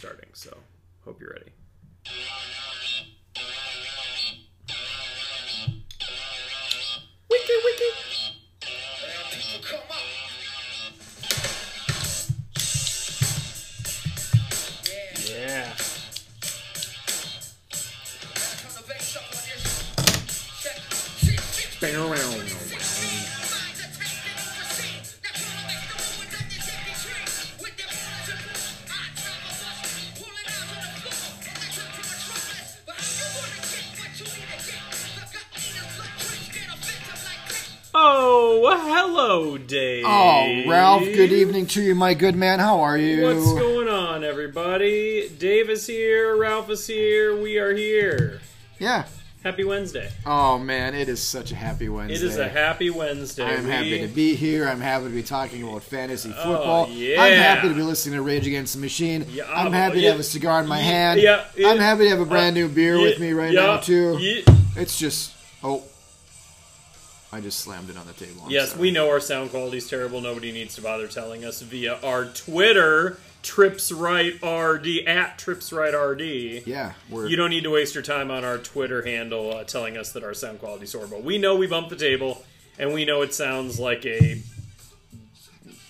starting. So hope you're ready. To you, my good man. How are you? What's going on, everybody? Dave is here. Ralph is here. We are here. Yeah. Happy Wednesday. Oh, man, it is such a happy Wednesday. It is a happy Wednesday. I'm We- happy to be here. I'm happy to be talking about fantasy oh, football. Oh, yeah. I'm happy to be listening to Rage Against the Machine. Yeah, I'm oh, happy to have a cigar in my Yeah, hand. yeah, yeah. I'm happy to have a brand new beer Yeah, with me right yeah, now, too. yeah. It's just. Oh. I just slammed it on the table. I'm Yes, sorry. we know our sound quality is terrible. Nobody needs to bother telling us via our Twitter, Trips Right RD at Trips Right RD. Yeah. You don't need to waste your time on our Twitter handle uh, telling us that our sound quality is horrible. We know we bumped the table, and we know it sounds like a,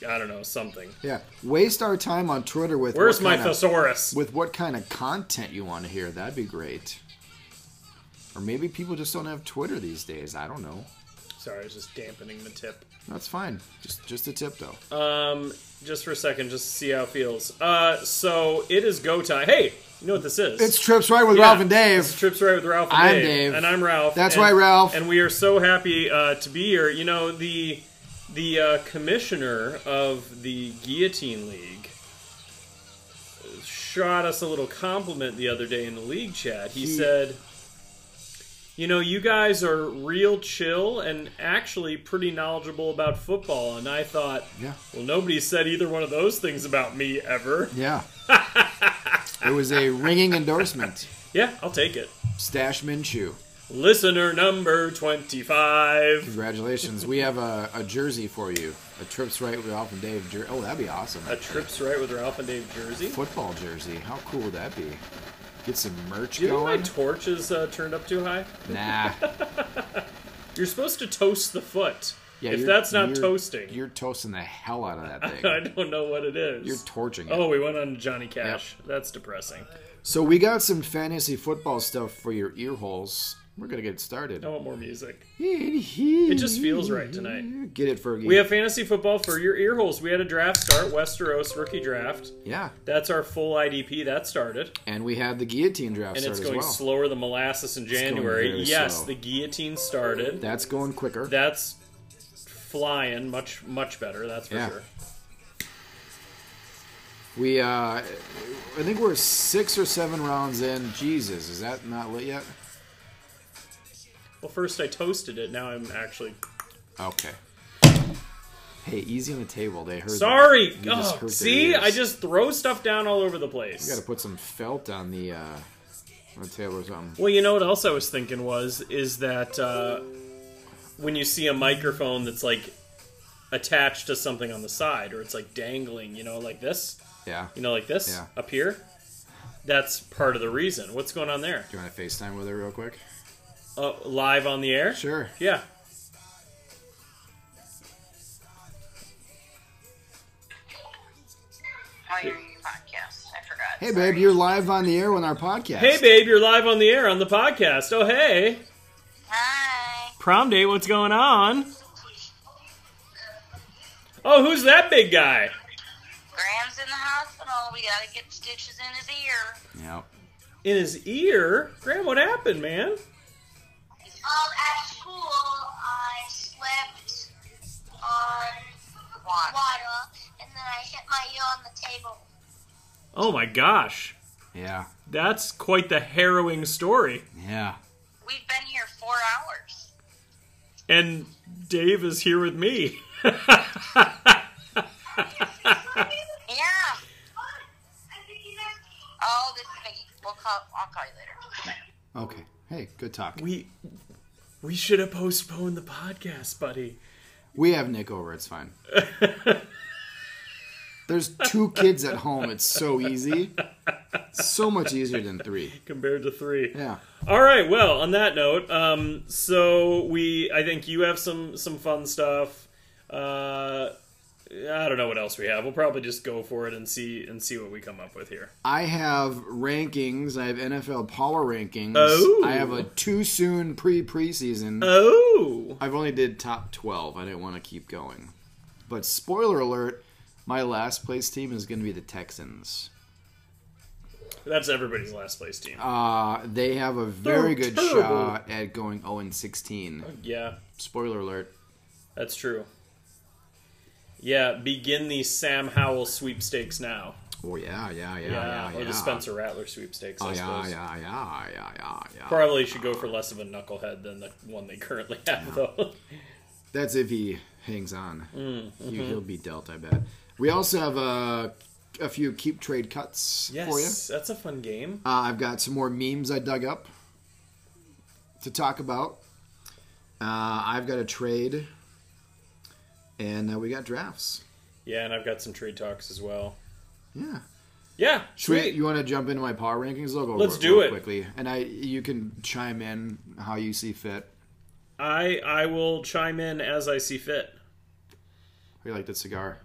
I don't know, something. yeah, waste our time on Twitter with. Where's my kind of- with what kind of content you want to hear. That'd be great. Or maybe people just don't have Twitter these days. I don't know. Sorry, I was just dampening the tip. That's fine. Just just a tip though. Um, just for a second, just to see how it feels. Uh, so it is go time. Hey, you know what this is? It's trips right with Yeah, Ralph and Dave. It's Trips Right with Ralph and I'm Dave. Dave. And I'm Ralph. That's and, right, Ralph. And we are so happy uh, to be here. You know, the the uh, commissioner of the Guillotine League shot us a little compliment the other day in the league chat. He, He- said, you know, you guys are real chill and actually pretty knowledgeable about football. And I thought, Yeah. well, nobody said either one of those things about me ever. Yeah. it was a ringing endorsement. Yeah, I'll take it. Stash Minshew. Listener number 25. Congratulations. We have a, a jersey for you. A trips right with Ralph and Dave jersey. Oh, that'd be awesome. A Trips Right with Ralph and Dave jersey. football jersey. How cool would that be? Get some merch you think my torch is uh, turned up too high? nah. You're supposed to toast the foot. Yeah, if that's not you're- toasting, You're toasting the hell out of that thing. I don't know what it is. You're torching it. oh, we went on Johnny Cash. That's depressing. So we got some fantasy football stuff for your ear holes. We're gonna get started. I want more music. It just feels right tonight. Get it, Fergie. We have fantasy football for your ear holes. We had a draft start, Westeros rookie draft. yeah, That's our full IDP. That started. and we had the guillotine draft And it's going well. slower than molasses in January. Yes, slow. the guillotine started. That's going quicker. That's flying much, much better. That's for Yeah. sure. we, uh, I think we're six or seven rounds in. Jesus, is that not lit yet? Well, first I toasted it. Now I'm actually Okay. Hey, easy on the table. They heard. sorry. You just Oh, hurt their see, ears. I just throw stuff down all over the place. You got to put some felt on the uh, on the table or something. Well, you know what else I was thinking was is that uh, when you see a microphone that's like attached to something on the side, or it's like dangling, you know, like this, Yeah. you know, like this Yeah. up here. That's part of the reason. What's going on there? Do you want to FaceTime with her real quick? Uh, live on the air? Sure. Yeah. Oh, your podcast. I forgot. Hey, Sorry. babe, you're live on the air on our podcast. Hey, babe, you're live on the air on the podcast. Oh, hey, Hi. prom date. What's going on? Oh, who's that big guy? Graham's in the hospital. We gotta get stitches in his ear. Yep. In his ear? Graham, what happened, man? Um, at school, I slept on Water. water, and then I hit my ear on the table. Oh my gosh. Yeah. That's quite the harrowing story. Yeah. We've been here four hours. And Dave is here with me. Yeah. Oh, this is Vicky. We'll call. I'll call you later. Okay. Hey, good talk. we we should have postponed the podcast, buddy. We have Nick over. It's fine. There's two kids at home. It's so easy. so much easier than three. compared to three. Yeah. All right. Well, on that note, um, so we, I think you have some some fun stuff. Uh, I don't know what else we have. We'll probably just go for it and see and see what we come up with here. I have rankings. I have NFL power rankings. Oh. I have a too soon pre preseason. Oh, I've only did top 12. I didn't want to keep going. But spoiler alert, my last place team is going to be the Texans. that's everybody's last place team. Uh, they have a very They're good terrible. shot at going 0 and 16. Yeah, Spoiler alert. that's true. Yeah, begin the Sam Howell sweepstakes now. Oh yeah, yeah, yeah, Yeah, yeah, yeah. or the Spencer Rattler sweepstakes. I Oh yeah, suppose. yeah, yeah, yeah, yeah, yeah. Probably should go for less of a knucklehead than the one they currently have, though. That's if he hangs on. Mm, He, mm-hmm. he'll be dealt, I bet. We also have uh, a few keep trade cuts for you. yes, that's a fun game. Uh, I've got some more memes I dug up to talk about. Uh, I've got a trade, and uh, we got drafts. Yeah, and I've got some trade talks as well. Yeah. Yeah, Should we- sweet. you want to jump into my power rankings? I'll go Let's real- do real it. quickly, and I you can chime in how you see fit. I I will chime in as I see fit. You like that cigar,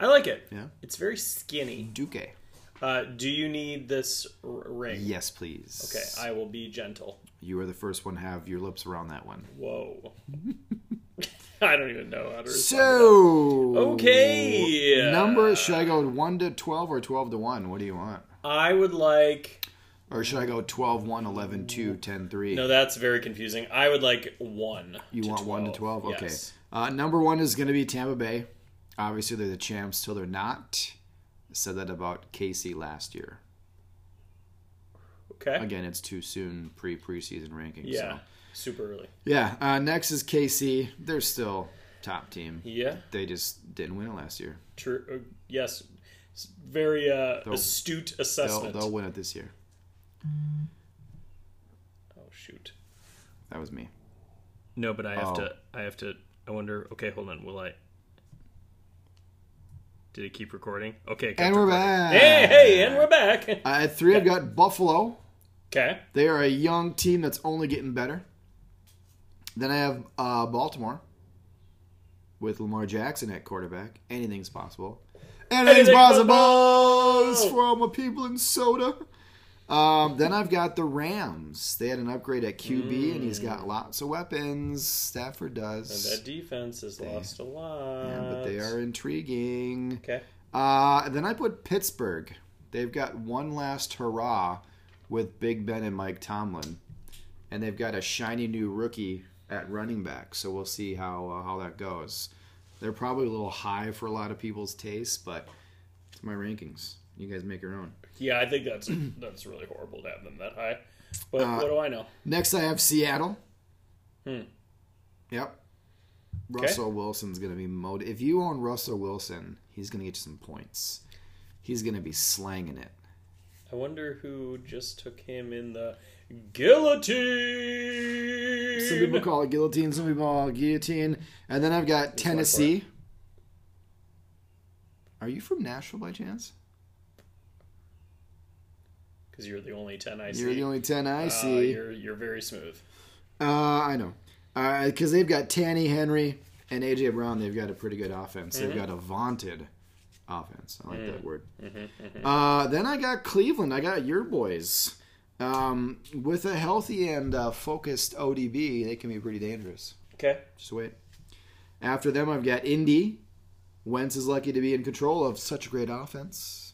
I like it. Yeah. It's very skinny. Duque? Uh, do you need this r- ring? Yes, please. Okay, I will be gentle. You are the first one to have your lips around that one. Whoa. I don't even know how to. So Okay. number should I go one to twelve or twelve to one? What do you want? I would like. Or should I go 12, 1, 11, 2, 10, 3? No, that's very confusing. I would like one. you to want 1 to 12? Okay. Yes. Uh, number one is going to be Tampa Bay. Obviously, they're the champs till they're not. I said that about KC last year. Okay. Again, it's too soon pre preseason rankings. yeah. So. Super early. Yeah. Uh, next is KC. They're still top team. Yeah. They just didn't win it last year. True. Uh, yes. Very uh, They'll- astute They'll, assessment. they'll win it this year. Oh shoot. That was me. No, but I have Oh. to. I have to. I wonder. Okay, hold on. Will I? Did it keep recording? Okay. And we're recording. back. Hey, hey, and we're back. Uh, at three, I've got Buffalo. Okay. They are a young team that's only getting better. Then I have uh, Baltimore with Lamar Jackson at quarterback. Anything's possible. Anything's Anything possible possible! for my people in soda. Um, then I've got the Rams. They had an upgrade at QB, and he's got lots of weapons. Stafford Mm. And does. that defense has lost a lot. Yeah, but they are intriguing. Okay. Uh, then I put Pittsburgh. They've got one last hurrah with Big Ben and Mike Tomlin, and they've got a shiny new rookie at running back. So we'll see how uh, how that goes. They're probably a little high for a lot of people's tastes, but it's my rankings. You guys make your own. Yeah, I think that's that's really horrible to have them that high. But Uh, what do I know? Next, I have Seattle. Hmm. Yep. Russell Wilson's going to be mode. If you own Russell Wilson, he's going to get you some points. He's going to be slanging it. I wonder who just took him in the guillotine. Some people call it guillotine, some people call it guillotine. And then I've got Tennessee. Are you from Nashville by chance? because you're the only ten I see. You're the only 10 I Uh, see. you're you're very smooth. Uh, I know. Because they've got Tanny, Henry, and A.J. Brown. They've got a pretty good offense. They've got a vaunted offense. I like that word. Uh, then I got Cleveland. I got your boys. Um, with a healthy and uh, focused ODB, they can be pretty dangerous. Okay. Just wait. After them, I've got Indy. Wentz is lucky to be in control of such a great offense.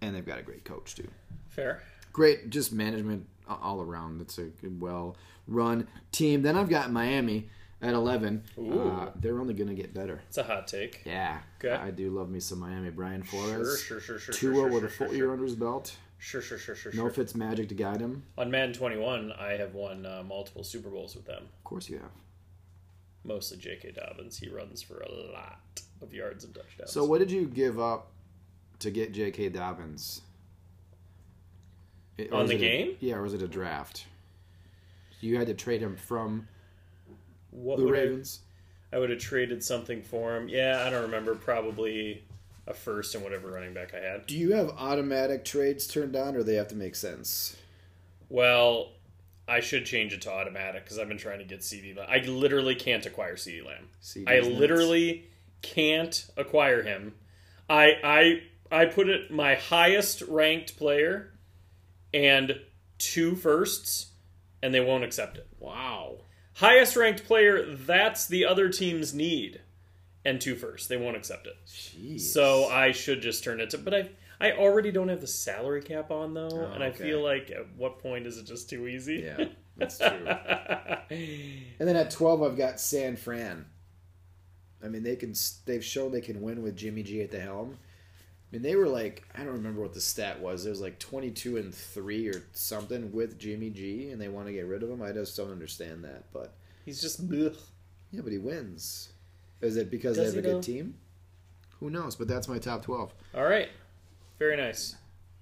And they've got a great coach, too. Fair. Great, just management all around. It's a well run team. Then I've got Miami at 11. Ooh. Uh, they're only going to get better. It's a hot take. Yeah. Okay. I do love me some Miami. Brian Sure, Flores. sure, sure, sure. Tua sure, with sure, a full sure, year sure. under his belt. Sure, sure, sure, sure, No sure. Fitz magic to guide him. On Madden 21, I have won uh, multiple Super Bowls with them. Of course you have. Mostly J.K. Dobbins. He runs for a lot of yards and touchdowns. So what did you give up to get J.K. Dobbins? It- On the it a- game? yeah, or was it a draft? You had to trade him from what the would I- Ravens. I would have traded something for him. Yeah, I don't remember. Probably a first and whatever running back I had. Do you have automatic trades turned on, or they have to make sense? Well, I should change it to automatic because I've been trying to get CeeDee Lamb. I literally can't acquire CeeDee Lamb. CeeDee's I nuts. literally can't acquire him. I I I put it my highest ranked player and two firsts, and they won't accept it. Wow. Highest ranked player, that's the other team's need, and two firsts. They won't accept it. Jeez. So I should just turn it to. But I I already don't have the salary cap on though, oh, and I okay. feel like at what point is it just too easy? yeah, that's true. and then at twelve, I've got San Fran. I mean, they can. They've shown they can win with Jimmy G at the helm. I mean, they were like I don't remember what the stat was. It was like twenty-two and three or something with Jimmy G, and they want to get rid of him. I just don't understand that, but He's just ugh. yeah, but he wins. Is it because Does they have a though? good team? Who knows? But that's my top twelve. all right. Very nice.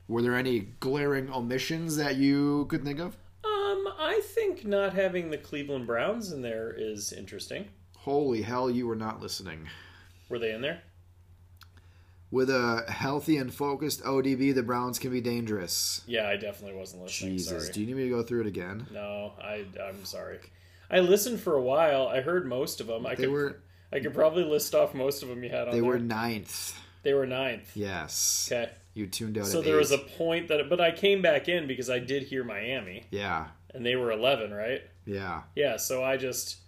Were there any glaring omissions that you could think of? Um, I think not having the Cleveland Browns in there is interesting. Holy hell, you were not listening. Were they in there? With a healthy and focused ODB, the Browns can be dangerous. Yeah, I definitely wasn't listening. Jesus, Sorry. do you need me to go through it again? No, I I'm sorry. I listened for a while. I heard most of them. I They could were I could probably list off most of them you had on they there. were ninth. they were ninth. Yes. Okay. You tuned out. So there was a point that, but I came back in because I did hear Miami, yeah, and they were eleven, right? yeah. Yeah. So I just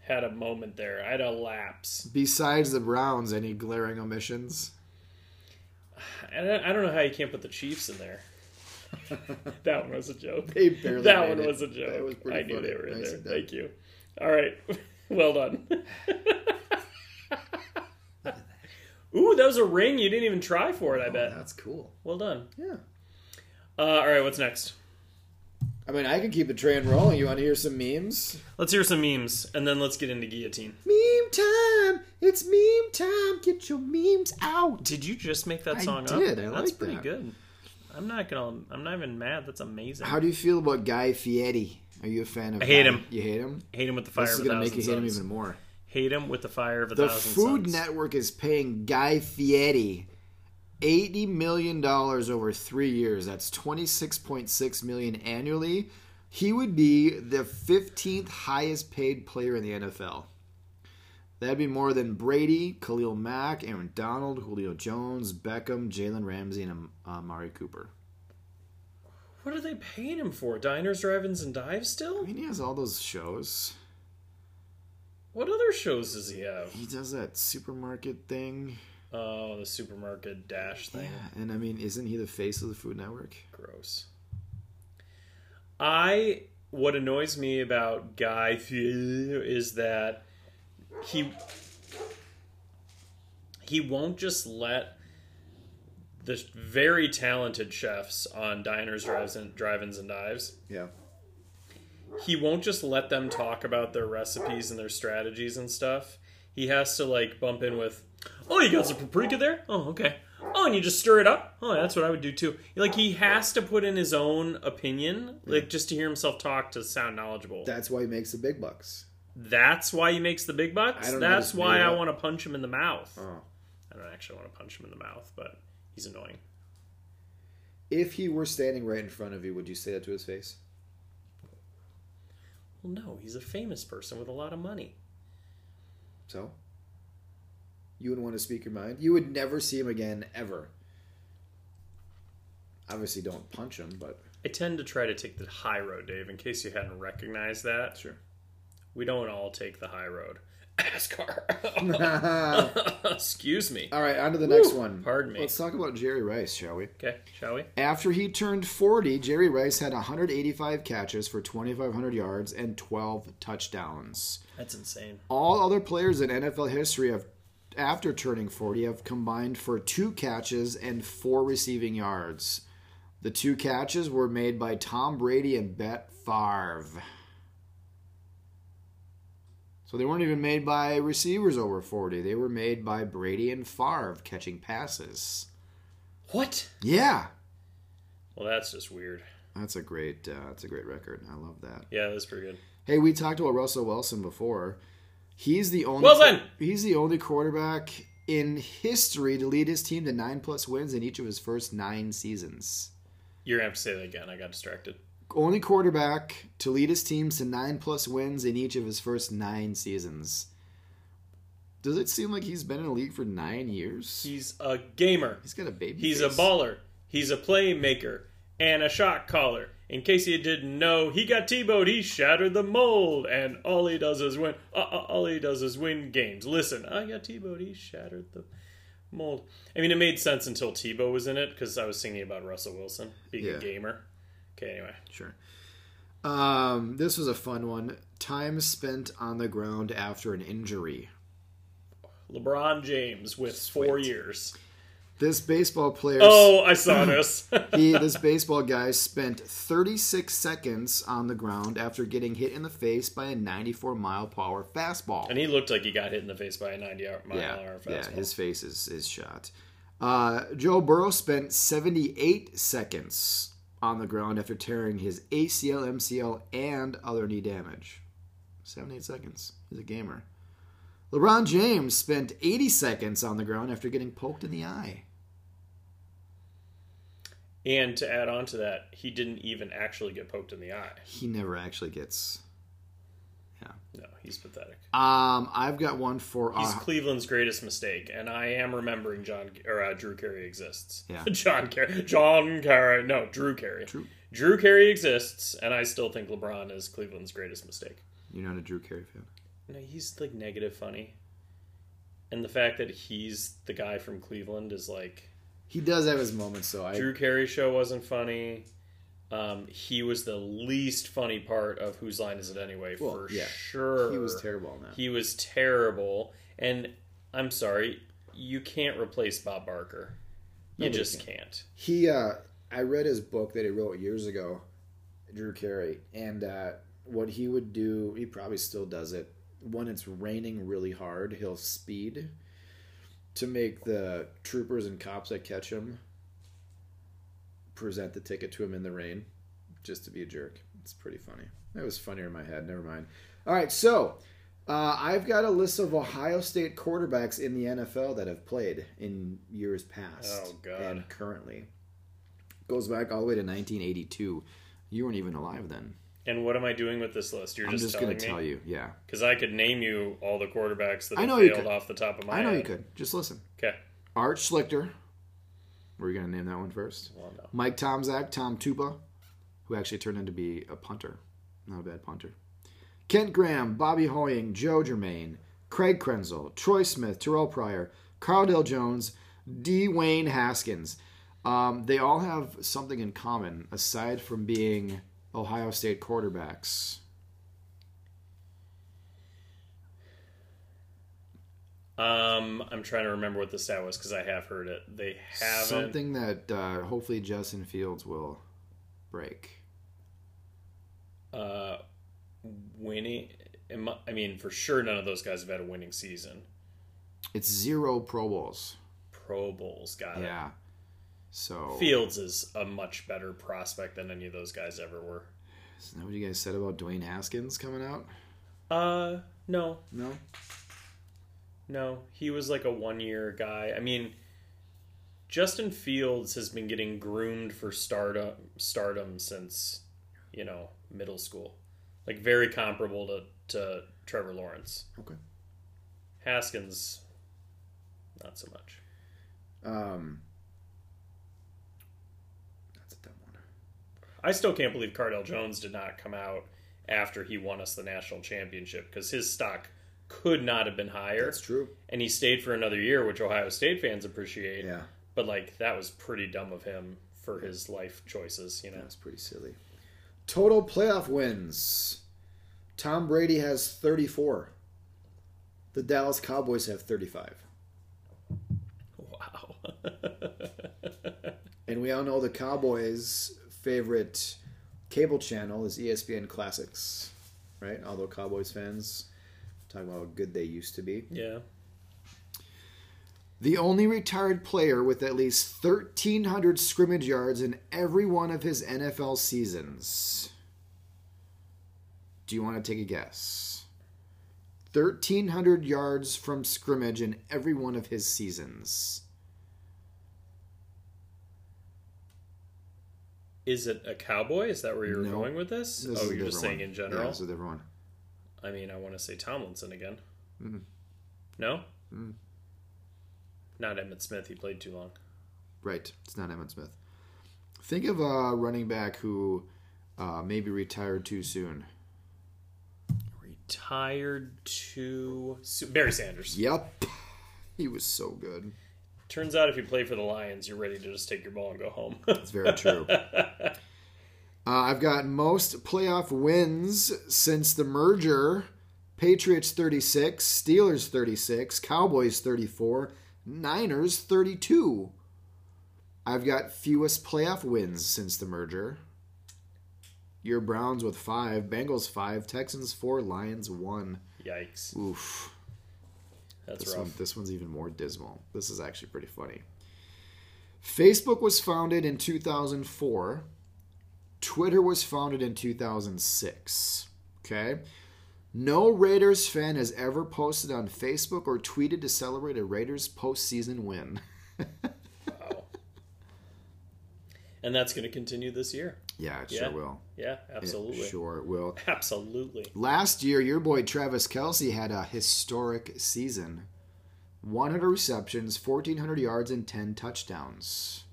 had a moment there. I had a lapse. Besides the Browns, any glaring omissions? I don't know how you can't put the Chiefs in there. that one was a joke. They barely that one was a joke. Was pretty I knew funny. they were in Nicely there. Thank you. All right. well done. Ooh, that was a ring. You didn't even try for it, I bet. Oh, that's cool. Well done. Yeah. Uh, all right, what's next? I mean, I can keep the train rolling. You want to hear some memes? Let's hear some memes, and then let's get into guillotine. Meme time! It's meme time. Get your memes out. Did you just make that I song did. up? I That's like pretty that. good. I'm not gonna. I'm not even mad. That's amazing. How do you feel about Guy Fieri? Are you a fan of? I hate him. You hate him. hate him with the fire This is of gonna make you hate him even more. Hate him with the fire of a The thousand Food suns. Network is paying Guy Fieri eighty million dollars over three years. That's twenty six point six million annually. He would be the fifteenth highest paid player in the NFL. That'd be more than Brady, Khalil Mack, Aaron Donald, Julio Jones, Beckham, Jalen Ramsey, and Amari Cooper. What are they paying him for? Diners, drive-ins, and dives still? I mean, he has all those shows. What other shows does he have? He does that supermarket thing. Oh, the supermarket dash thing. Yeah, and I mean, isn't he the face of the Food Network? Gross. I what annoys me about Guy is that he he won't just let the very talented chefs on diners, drives, and drive-ins and dives. Yeah. He won't just let them talk about their recipes and their strategies and stuff. He has to like bump in with, "Oh, you got some paprika there? Oh, okay. Oh, and you just stir it up? Oh, that's what I would do too." Like he has to put in his own opinion, like just to hear himself talk to sound knowledgeable. That's why he makes the big bucks. That's why he makes the big bucks. I don't That's why I want to punch him in the mouth. Oh. I don't actually want to punch him in the mouth, but he's annoying. If he were standing right in front of you, would you say that to his face? Well, no, he's a famous person with a lot of money. So? You wouldn't want to speak your mind? You would never see him again, ever. Obviously, don't punch him, but. I tend to try to take the high road, Dave, in case you hadn't recognized that. Sure. We don't all take the high road. Ascar. Excuse me. All right, on to the next one. Pardon me. Let's talk about Jerry Rice, shall we? Okay, shall we? After he turned 40, Jerry Rice had 185 catches for 2,500 yards and 12 touchdowns. That's insane. All other players in NFL history have, after turning 40, have combined for two catches and four receiving yards. The two catches were made by Tom Brady and Brett Favre. So they weren't even made by receivers over 40. They were made by Brady and Favre catching passes. What? Yeah. Well, that's just weird. That's a great uh, that's a great record. I love that. Yeah, that's pretty good. Hey, we talked about Russell Wilson before. He's the only Wilson! he's the only quarterback in history to lead his team to nine plus wins in each of his first nine seasons. You're gonna have to say that again. I got distracted. Only quarterback to lead his teams to nine plus wins in each of his first nine seasons. Does it seem like he's been in the league for nine years? He's a gamer. He's got a baby. He's a baller. He's a playmaker and a shot caller. In case you didn't know, he got T-bowed. He shattered the mold, and all he does is win. Uh, uh, all he does is win games. Listen, I got T-bowed. He shattered the mold. I mean, it made sense until Tebow was in it because I was singing about Russell Wilson being Yeah. a gamer. Okay, anyway, Sure. Um, this was a fun one. Time spent on the ground after an injury. LeBron James with four years. This baseball player, Oh, I saw this. he, this baseball guy spent 36 seconds on the ground after getting hit in the face by a 94 mile per hour fastball. and he looked like he got hit in the face by a 90 hour- mile yeah, hour yeah, fastball. his face is, is shot. Uh, Joe Burrow spent 78 seconds on the ground after tearing his ACL, MCL, and other knee damage. 78 seconds. He's a gamer. LeBron James spent 80 seconds on the ground after getting poked in the eye. And to add on to that, he didn't even actually get poked in the eye. He never actually gets. No, he's pathetic. Um, I've got one for. He's Uh, Cleveland's greatest mistake, and I am remembering John or uh, Drew Carey exists. Yeah. John Carey, John Carey, no, Drew Carey. Drew. Drew Carey exists, and I still think LeBron is Cleveland's greatest mistake. you're not a Drew Carey fan. No, he's like negative funny, and the fact that he's the guy from Cleveland is like He does have his moments, though. I, Drew Carey show wasn't funny. Um, he was the least funny part of whose line is it anyway Well, for yeah. sure. he was terrible on that. He was terrible, and I'm sorry, you can't replace Bob Barker. You Nobody just can. can't. He, uh, I read his book that he wrote years ago, Drew Carey, and uh, what he would do, he probably still does it. When it's raining really hard, he'll speed to make the troopers and cops that catch him present the ticket to him in the rain, just to be a jerk. It's pretty funny. That was funnier in my head. Never mind. All right, so uh, I've got a list of Ohio State quarterbacks in the NFL that have played in years past Oh, God. and currently. Goes back all the way to 1982. You weren't even alive then. And what am I doing with this list? You're I'm just, just going to tell you. Yeah, because I could name you all the quarterbacks that I have know you failed could. off the top of my I know head. you could. Just listen. Okay. Art Schlichter. Were you going to name that one first? Well, no. Mike Tomczak, Tom Tupa, who actually turned into be a punter. Not a bad punter. Kent Graham, Bobby Hoying, Joe Germaine, Craig Krenzel, Troy Smith, Terrell Pryor, Cardale Jones, Dwayne Haskins. Um, they all have something in common aside from being Ohio State quarterbacks. Um, I'm trying to remember what the stat was because I have heard it. They haven't. Something that uh, hopefully Justin Fields will break. uh, winning. I I mean, for sure, none of those guys have had a winning season. It's zero Pro Bowls. Pro Bowls, got it. Yeah. So. Fields is a much better prospect than any of those guys ever were. Isn't that what you guys said about Dwayne Haskins coming out? Uh, no, No. No, he was like a one-year guy. I mean, Justin Fields has been getting groomed for stardom, stardom since you know middle school, like very comparable to to Trevor Lawrence. Okay. Haskins, not so much. Um, that's a dumb one. I still can't believe Cardale Jones did not come out after he won us the national championship because his stock could not have been higher. That's true. And he stayed for another year, which Ohio State fans appreciate. Yeah, But like that was pretty dumb of him for his life choices, you know. that's pretty silly. Total playoff wins. Tom Brady has 34. The Dallas Cowboys have 35. Wow. And we all know the Cowboys' favorite cable channel is ESPN Classics, right? Although Cowboys fans talk about how good they used to be. yeah. The only retired player with at least 1,300 scrimmage yards in every one of his NFL seasons. Do you want to take a guess? 1,300 yards from scrimmage in every one of his seasons. Is it a cowboy? Is that where you're No. going with this? This oh, you're just saying one. in general. Yeah, this is a different one. I mean, I want to say Tomlinson again. Mhm. No. Mm. Not Emmitt Smith. He played too long. Right. It's not Emmitt Smith. Think of a running back who uh, maybe retired too soon. Retired to Su- Barry Sanders. Yep. He was so good. Turns out, if you play for the Lions, you're ready to just take your ball and go home. That's very true. Uh, I've got most playoff wins since the merger. Patriots 36, Steelers 36, Cowboys 34, Niners 32. I've got fewest playoff wins since the merger. Your Browns with 5, Bengals 5, Texans 4, Lions 1. Yikes. Oof. That's This rough. one, this one's even more dismal. This is actually pretty funny. Facebook was founded in 2004. Twitter was founded in 2006. Okay? No Raiders fan has ever posted on Facebook or tweeted to celebrate a Raiders postseason win. Wow. And that's going to continue this year. Yeah, it Yeah. sure will. Yeah, It absolutely. sure will. Absolutely. Last year, your boy Travis Kelce had a historic season 100 receptions, 1,400 yards, and 10 touchdowns.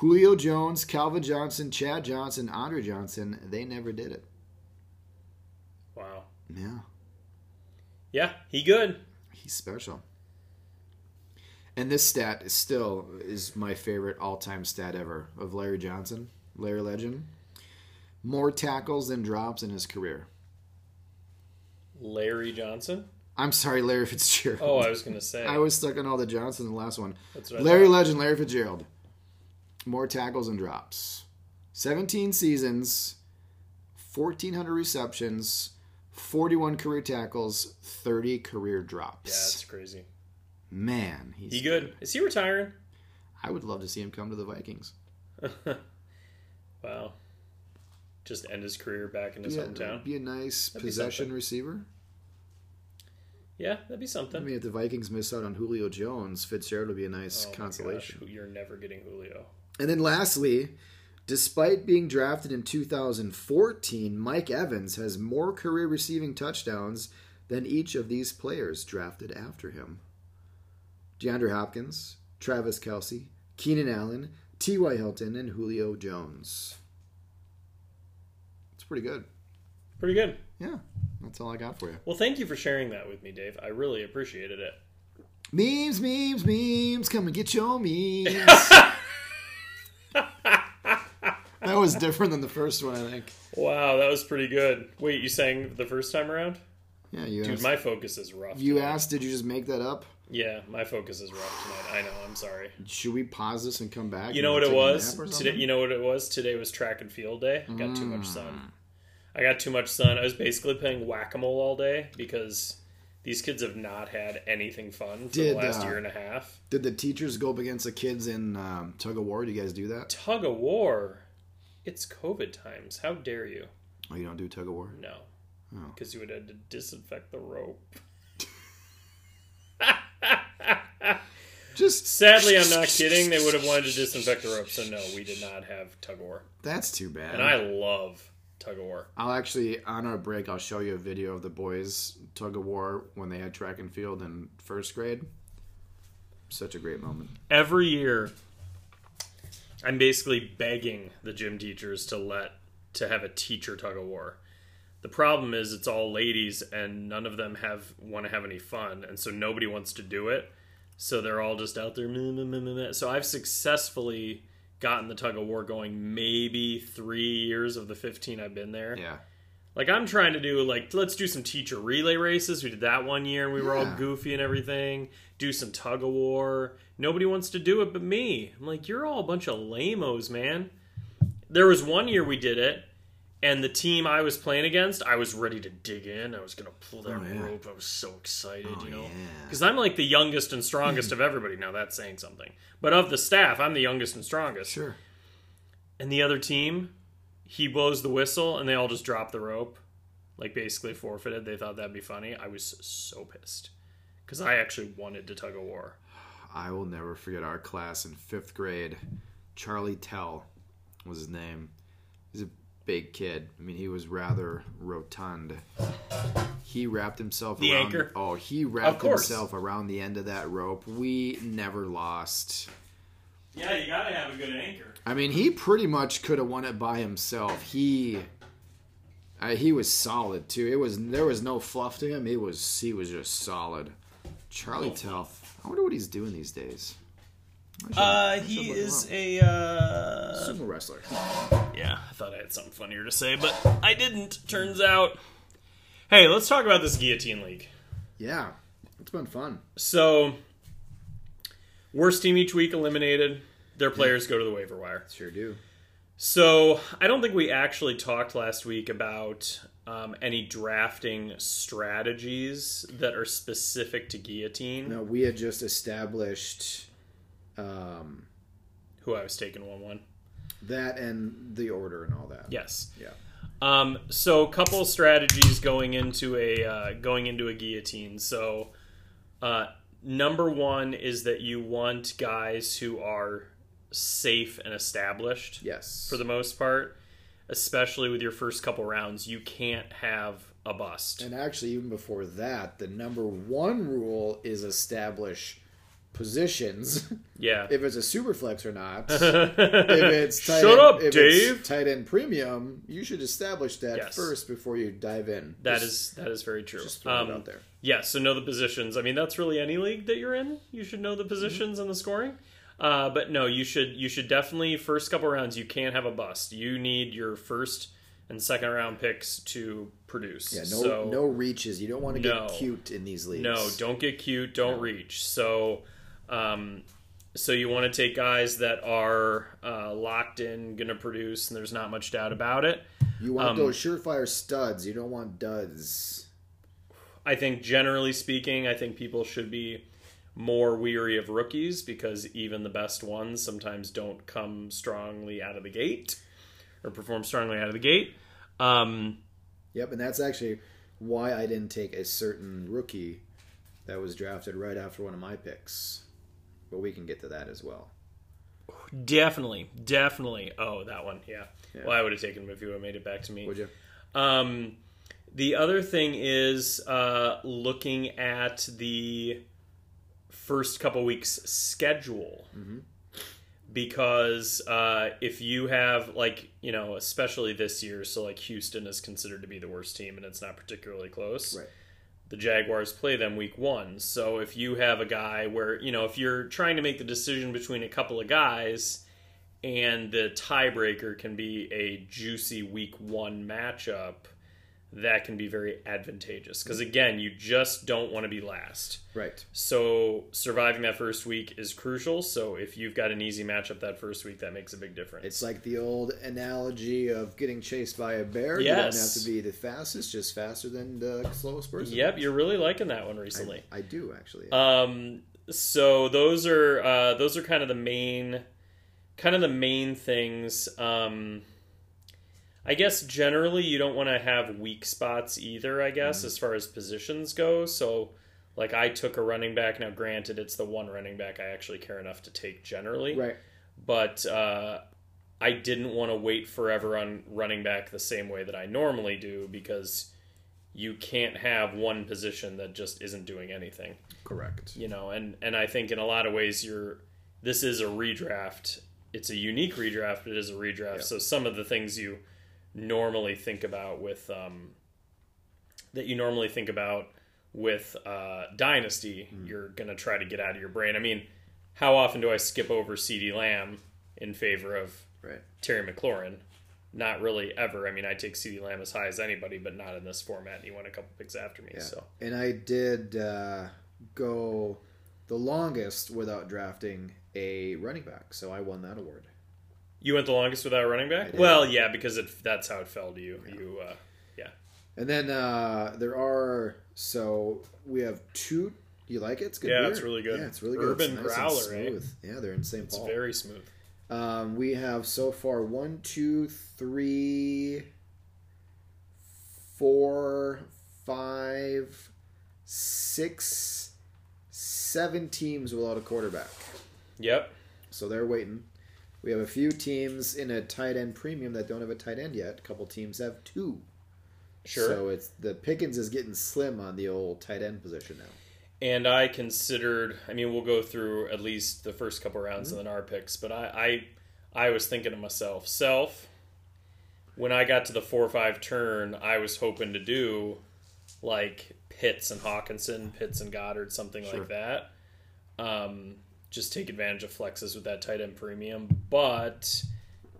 Julio Jones, Calvin Johnson, Chad Johnson, Andre Johnson, they never did it. Wow. Yeah, Yeah, he good. he's special. And this stat is still is my favorite all-time stat ever of Larry Johnson, Larry Legend. More tackles than drops in his career. Larry Johnson. I'm sorry, Larry Fitzgerald. Oh, I was going to say. I was stuck on all the Johnson in the last one. That's what I Larry. Legend, Larry Fitzgerald. More tackles and drops. 17 seasons, 1,400 receptions, 41 career tackles, 30 career drops. Yeah, that's crazy. Man, he's He good. Is he retiring? I would love to see him come to the Vikings. wow. Just end his career back in his Be a, hometown. be a nice That'd possession receiver. Yeah, that'd be something. I mean, if the Vikings miss out on Julio Jones, Fitzgerald would be a nice Oh consolation. gosh, you're never getting Julio. And then lastly, despite being drafted in 2014, Mike Evans has more career receiving touchdowns than each of these players drafted after him. DeAndre Hopkins, Travis Kelce, Keenan Allen, T.Y. Hilton, and Julio Jones. It's pretty good. Pretty good. Yeah, that's all I got for you. Well, thank you for sharing that with me, Dave. I really appreciated it. Memes, memes, memes. Come and get your memes. that was different than the first one, I think. Wow, that was pretty good. Wait, you sang the first time around? Yeah, you Dude, asked. my focus is rough. You tonight. asked, did you just make that up? Yeah, my focus is rough tonight. I know. I'm sorry. Should we pause this and come back? You know what it was today? You know what it was today was track and field day. I got too much Mm. sun. I got too much sun. I was basically playing whack a mole all day because these kids have not had anything fun for Did, the last uh, year and a half. Did the teachers go up against the kids in um, tug of war? Do you guys do that? Tug of war. It's COVID times. How dare you? Oh, you don't do tug of war? No, Oh. because you would have to disinfect the rope. Just Sadly, I'm not kidding. They would have wanted to disinfect the rope, so no, we did not have tug of war. that's too bad. And I love tug of war. I'll actually on our break. I'll show you a video of the boys tug of war when they had track and field in first grade. Such a great moment. every year i'm basically begging the gym teachers to let to have a teacher tug of war the problem is it's all ladies and none of them have want to have any fun and so nobody wants to do it so they're all just out there meh, meh, meh, so i've successfully gotten the tug of war going maybe three years of the 15 i've been there Yeah. like I'm trying to do like let's do some teacher relay races. We did that one year and we were all goofy and everything. Do some tug of war. Nobody wants to do it but me. I'm like, you're all a bunch of lamos, man. There was one year we did it, and the team I was playing against, I was ready to dig in. I was gonna pull that Oh, yeah. rope. I was so excited, Oh, you know, yeah. because I'm like the youngest and strongest of everybody. Now that's saying something, but of the staff, I'm the youngest and strongest. Sure. And the other team, he blows the whistle, and they all just drop the rope. like basically forfeited. They thought that'd be funny. I was so pissed because I actually wanted to tug of war. I will never forget our class in fifth grade. Charlie Tell was his name. He's a big kid. I mean, he was rather rotund. He wrapped himself The around. anchor? Oh, he wrapped himself around the end of that rope. We never lost. Yeah, you gotta have a good anchor. I mean, he pretty much could have won it by himself. He, uh, he was solid too. It was there was no fluff to him. He was he was just solid. Charlie Telf. I wonder what he's doing these days. Should- Uh, he is a uh, sumo wrestler. yeah. I thought I had something funnier to say, but I didn't. Turns out. Hey, let's talk about this guillotine league. Yeah, it's been fun. So, worst team each week eliminated. Their players go to the waiver wire. Sure do. So, I don't think we actually talked last week about um, any drafting strategies that are specific to guillotine. No, we had just established um, Who I was taking one one. that and the order and all that. Yes. Yeah. Um, so, couple strategies going into a uh, going into a guillotine. So, uh, number one is that you want guys who are safe and established. Yes. for the most part, especially with your first couple rounds. You can't have a bust. And actually, even before that, the number one rule is establish positions. Yeah. if it's a super flex or not. if it's tight Shut end, up, if Dave. It's tight end premium. You should establish that Yes. first before you dive in. That Just- is that is very true. just throw Um, it out there. Yeah, so know the positions. I mean, that's really any league that you're in. You should know the positions and the scoring. Uh, but no, you should you should definitely first couple rounds. You can't have a bust. You need your first and second round picks to produce. Yeah, no, so, no reaches. You don't want to get cute in these leagues. No, don't get cute. Don't reach. So, um, so you want to take guys that are uh, locked in, going to produce, and there's not much doubt about it. You want um, those surefire studs. You don't want duds. I think generally speaking, I think people should be more weary of rookies because even the best ones sometimes don't come strongly out of the gate or perform strongly out of the gate. Um, Yep, and that's actually why I didn't take a certain rookie that was drafted right after one of my picks. But we can get to that as well. definitely, definitely. Oh, that one, yeah. Yeah. Well, I would have taken him if you would have made it back to me. Would you? Um, the other thing is uh, looking at the first couple weeks schedule. Because uh, if you have, like, you know, especially this year, so like Houston is considered to be the worst team and it's not particularly close. Right. The Jaguars play them week one. So if you have a guy where, you know, if you're trying to make the decision between a couple of guys and the tiebreaker can be a juicy week one matchup, that can be very advantageous. Because again, you just don't want to be last. Right. So surviving that first week is crucial. So if you've got an easy matchup that first week, that makes a big difference. It's like the old analogy of getting chased by a bear. yes. You don't have to be the fastest, just faster than the slowest person. Yep, you're really liking that one recently. I, I do actually. Um, so those are uh, those are kind of the main, kind of the main things. Um, I guess generally you don't want to have weak spots either. I guess as far as positions go. So, like I took a running back. Now, granted, it's the one running back I actually care enough to take generally. right. But uh, I didn't want to wait forever on running back the same way that I normally do because you can't have one position that just isn't doing anything Correct. you know and and i think in a lot of ways you're this is a redraft it's a unique redraft but it is a redraft Yeah. so some of the things you normally think about with um that you normally think about with uh dynasty Hmm. you're gonna try to get out of your brain i mean how often do i skip over ceedee lamb in favor of Right. terry mclaurin not really ever i mean i take ceedee lamb as high as anybody but not in this format and he went a couple picks after me Yeah. so And I did uh, go the longest without drafting a running back, so I won that award. You went the longest without a running back. Well, yeah, because it, that's how it fell to you. You, uh, yeah, And then uh, there are so we have two. You like it? It's good. Yeah, beer. it's really good. Yeah, it's really good. Urban it's nice Growler, and eh? Yeah, they're in St. it's Paul. very smooth. Um, we have so far one, two, three, four, five, six, seven teams without a quarterback. Yep. So they're waiting. We have a few teams in a tight end premium that don't have a tight end yet. A couple teams have two. Sure. So it's the Pickens is getting slim on the old tight end position now. And I considered. I mean, we'll go through at least the first couple rounds Mm-hmm. and then our picks. But I, I, I was thinking to myself, self. When I got to the four or five turn, I was hoping to do like Pitts and Hockenson, Pitts and Goedert, something Sure. like that. Um, just take advantage of flexes with that tight end premium, but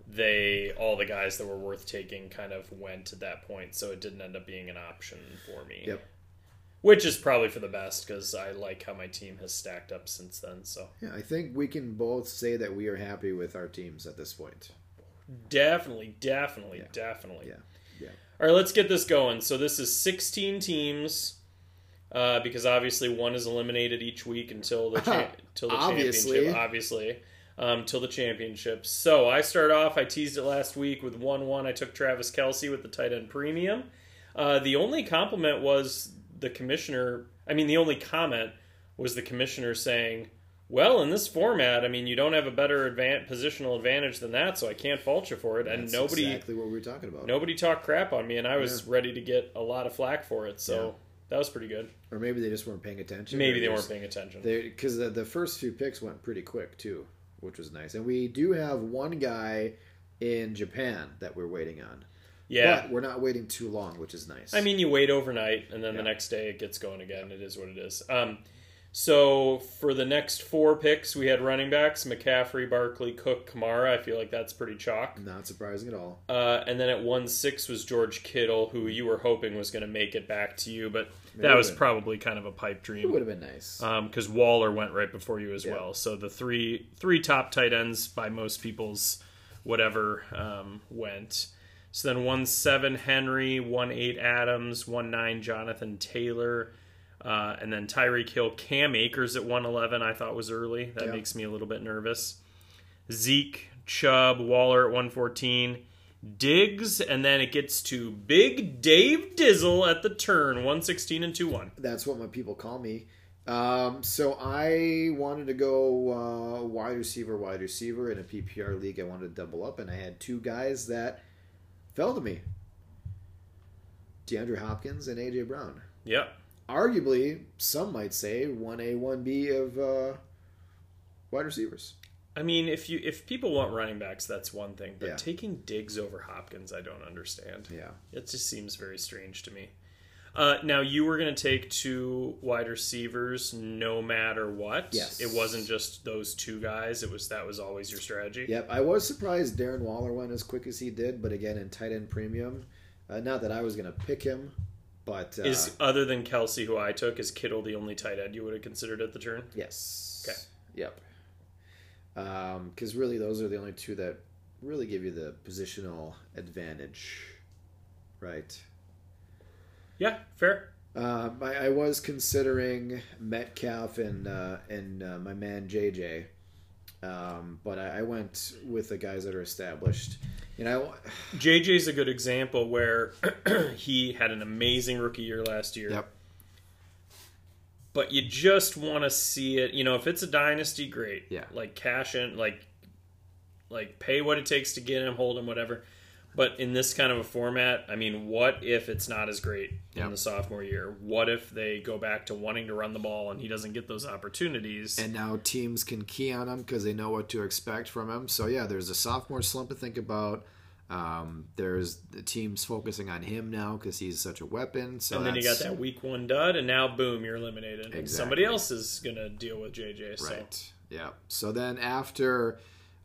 they all the guys that were worth taking kind of went at that point, so it didn't end up being an option for me. Yep. Which is probably for the best because I like how my team has stacked up since then. So Yeah, I think we can both say that we are happy with our teams at this point. definitely, definitely, Yeah. definitely. Yeah. Yeah. All right, let's get this going. So this is 16 teams. Uh, because obviously one is eliminated each week until the cha- till the Obviously. championship. Obviously, um, till the championship. So I start off. I teased it last week with one one. I took Travis Kelce with the tight end premium. Uh, the only compliment was the commissioner. I mean, the only comment was the commissioner saying, "Well, in this format, I mean, you don't have a better advan- positional advantage than that, so I can't fault you for it." and That's nobody exactly what we were talking about. nobody talked crap on me, and I was ready to get a lot of flack for it. So Yeah. That was pretty good. Or maybe they just weren't paying attention. Maybe they weren't paying attention. because the, the first few picks went pretty quick too, which was nice. And we do have one guy in Japan that we're waiting on. yeah, But we're not waiting too long, which is nice. I mean, you wait overnight, and then the next day it gets going again. It is what it is. Um, so for the next four picks, we had running backs: McCaffrey, Barkley, Cook, Kamara. I feel like that's pretty chalk. not surprising at all. Uh, and then at one six was George Kittle, who you were hoping was going to make it back to you, but that Maybe. was probably kind of a pipe dream. It would have been nice. because Waller went right before you as Yeah. well. So the three three top tight ends by most people's whatever um, went. So then one seven Henry, one eight Adams, one nine Jonathan Taylor, uh, and then Tyreek Hill, Cam Akers at one eleven. I thought was early. That Yeah. makes me a little bit nervous. Zeke, Chubb, Waller at one fourteen. Diggs, and then it gets to Big Dave Dizzle at the turn, one sixteen and two one. That's what my people call me. Um, so I wanted to go uh, wide receiver, wide receiver in a PPR league. I wanted to double up, and I had two guys that fell to me: DeAndre Hopkins and AJ Brown. Yep. Arguably, some might say one A, one B of uh, wide receivers. I mean, if you if people want running backs, that's one thing. But Yeah. taking Diggs over Hopkins, I don't understand. Yeah, It just seems very strange to me. Uh, now you were going to take two wide receivers, no matter what. Yes. It wasn't just those two guys. It was that was always your strategy. Yep, I was surprised Darren Waller went as quick as he did, but again, in tight end premium. Uh, not that I was going to pick him, but uh, Is other than Kelce, who I took, is Kittle the only tight end you would have considered at the turn? yes, Okay. yep. Because really, those are the only two that really give you the positional advantage, right? Yeah, fair. Um, I, I was considering Metcalf and uh, and uh, my man JJ, um, but I, I went with the guys that are established. You know, JJ's a good example where he had an amazing rookie year last year. Yep. But you just want to see it. You know, if it's a dynasty, great. Yeah. Like cash in, like, like pay what it takes to get him, hold him, whatever. But in this kind of a format, I mean, what if it's not as great Yep. in the sophomore year? What if they go back to wanting to run the ball and he doesn't get those opportunities? and now teams can key on him because they know what to expect from him. So yeah, there's a sophomore slump to think about. Um, there's the teams focusing on him now because he's such a weapon. So and then you got that week one dud, and now boom, you're eliminated. And somebody else is gonna deal with JJ. So Right. Yeah. So then after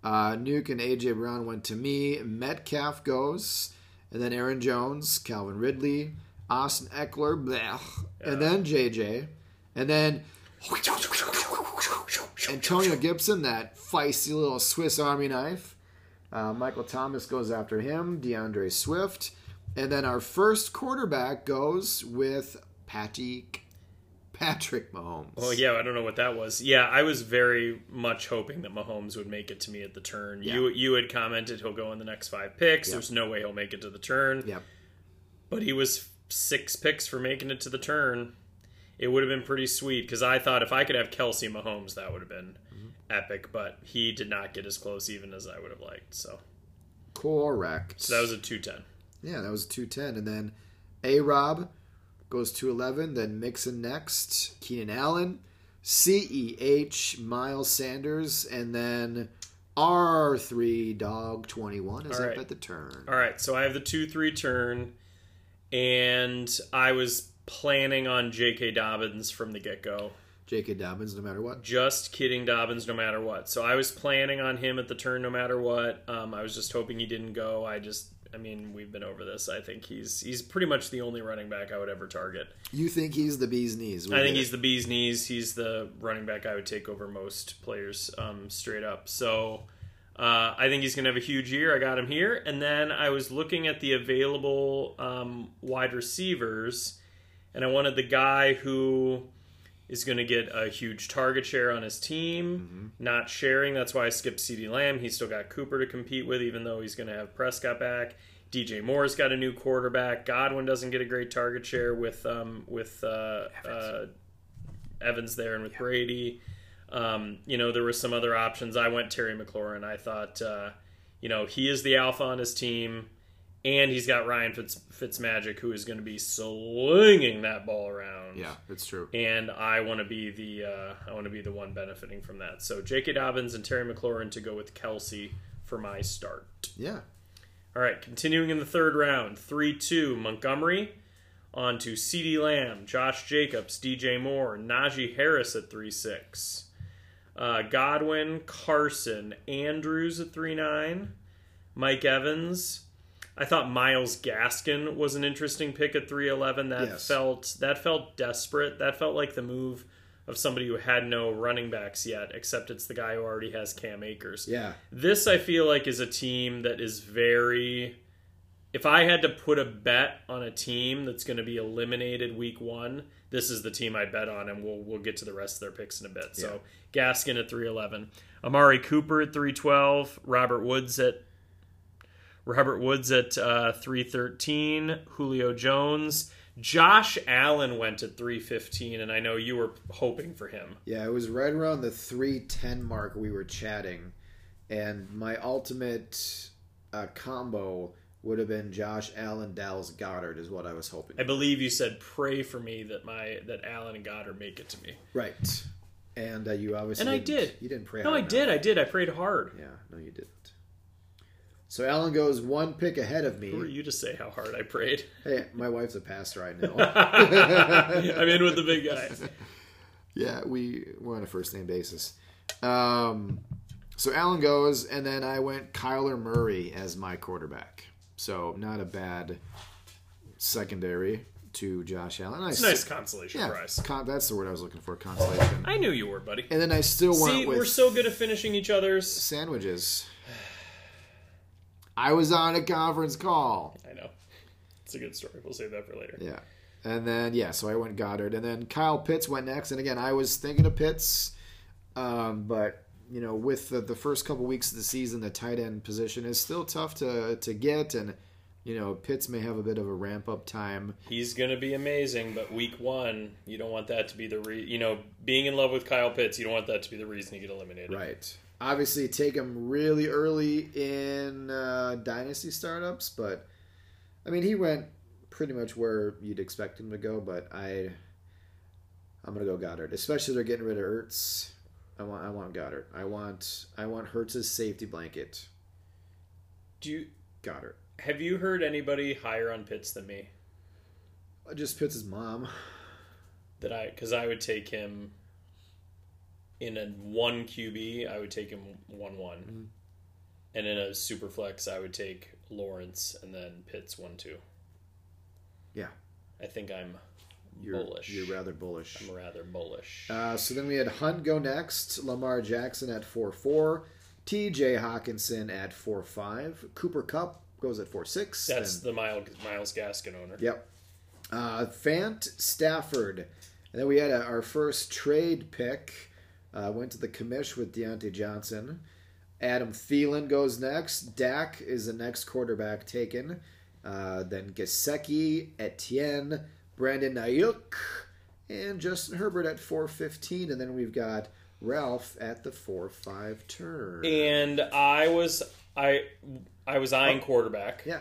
uh, Nuke and AJ Brown went to me, Metcalf goes, and then Aaron Jones, Calvin Ridley, Austin Ekeler, blech, and then JJ, and then Antonio Gibson, that feisty little Swiss Army knife. Uh, Michael Thomas goes after him, DeAndre Swift, and then our first quarterback goes with Patty Patrick Mahomes. Oh yeah, I don't know what that was. Yeah, I was very much hoping that Mahomes would make it to me at the turn. You you had commented he'll go in the next five picks. There's no way he'll make it to the turn. Yep. But he was six picks for making it to the turn, it would have been pretty sweet. Because I thought if I could have Kelce Mahomes, that would have been mm-hmm. epic. But he did not get as close even as I would have liked. So, Correct. so that was a two ten. Yeah, that was a 210. And then A Rob goes to 11. Then Mixon next. Keenan Allen. CEH, Miles Sanders. And then R3 Dog 21 is All up right. at the turn. All right, so I have the two three turn, and I was planning on J.K. Dobbins from the get go. J.K. Dobbins, no matter what. Just kidding, Dobbins, no matter what. So I was planning on him at the turn, no matter what. Um, I was just hoping he didn't go. I just, I mean, we've been over this. I think he's he's pretty much the only running back I would ever target. You think he's the bee's knees? I think get he's the bee's knees. He's the running back I would take over most players, um, straight up. So uh, I think he's going to have a huge year. I got him here, and then I was looking at the available um, wide receivers, and I wanted the guy who is going to get a huge target share on his team, not sharing. That's why I skipped CeeDee Lamb. He's still got Cooper to compete with, even though he's going to have Prescott back. DJ Moore's got a new quarterback. Godwin doesn't get a great target share with um, with uh, uh, Evans there and with Brady. Um, you know, there were some other options. I went Terry McLaurin. I thought, uh, you know, he is the alpha on his team, and he's got Ryan Fitz Fitzmagic, who is going to be slinging that ball around. Yeah, it's true. And I want to be the uh, I want to be the one benefiting from that. So J.K. Dobbins and Terry McLaurin to go with Kelce for my start. Yeah. All right, continuing in the third round, 3 2, Montgomery. On to CeeDee Lamb, Josh Jacobs, DJ Moore, Najee Harris at 3 6. Uh, Godwin, Carson, Andrews at 3 9. Mike Evans. I thought Myles Gaskin was an interesting pick at 311. That Yes. felt that felt desperate. That felt like the move of somebody who had no running backs yet, except it's the guy who already has Cam Akers. Yeah. This I feel like is a team that is very. If I had to put a bet on a team that's going to be eliminated week one, this is the team I'd bet on, and we'll we'll get to the rest of their picks in a bit. So Gaskin at three eleven, Amari Cooper at three twelve, Robert Woods at Robert Woods at uh, three thirteen, Julio Jones, Josh Allen went at three fifteen, and I know you were hoping for him. Yeah, it was right around the 310 mark we were chatting. And my ultimate uh, combo would have been Josh Allen, Dallas Goedert, is what I was hoping. I believe you said pray for me that my that Allen and Goedert make it to me. Right. And uh, you obviously. And I did. You didn't pray No, I did. I did. I prayed hard. Yeah, no, you didn't. So Allen goes one pick ahead of Who are me. you to say how hard I prayed? Hey, my wife's a pastor, I know. I'm in with the big guys. Yeah, we we're on a first name basis. Um, so Allen goes, and then I went Kyler Murray as my quarterback. So not a bad secondary to Josh Allen. I It's a nice consolation yeah, prize. con- that's the word I was looking for, consolation. I knew you were, buddy. And then I still went See, with we're so good at finishing each other's. sandwiches. I was on a conference call. I know. It's a good story. We'll save that for later. Yeah. And then yeah, so I went Goedert, and then Kyle Pitts went next. And again, I was thinking of Pitts, um, but you know, with the, the first couple weeks of the season, the tight end position is still tough to to get, and you know, Pitts may have a bit of a ramp up time. He's going to be amazing, but week one, you don't want that to be the re. You know, being in love with Kyle Pitts, you don't want that to be the reason you get eliminated. Right. Obviously, take him really early in uh, dynasty startups, but I mean, he went pretty much where you'd expect him to go. But I, I'm gonna go Goedert, especially they're getting rid of Ertz. I want, I want Goedert. I want, I want Hurts's safety blanket. Do you Goedert. have you heard anybody higher on Pitts than me? Just Pitts' mom. That I because I would take him in a one QB. I would take him one one, Mm-hmm. and in a super flex, I would take Lawrence and then Pitts one two. Yeah. I think I'm You're, Bullish. You're rather bullish. I'm rather bullish. Uh, so then we had Hunt go next, Lamar Jackson at 4 4, TJ Hockenson at 4 5, Cooper Kupp goes at 4 6. That's the Myles Myles Gaskin owner. Yep. Uh, Fant Stafford. And then we had a, our first trade pick. Uh, went to the commish with Diontae Johnson. Adam Thielen goes next. Dak is the next quarterback taken. Uh, then Gesicki, Etienne, Brandon Aiyuk, and Justin Herbert at 415. And then we've got Ralph at the 4 5 turn. And I was I I was eyeing quarterback. yeah.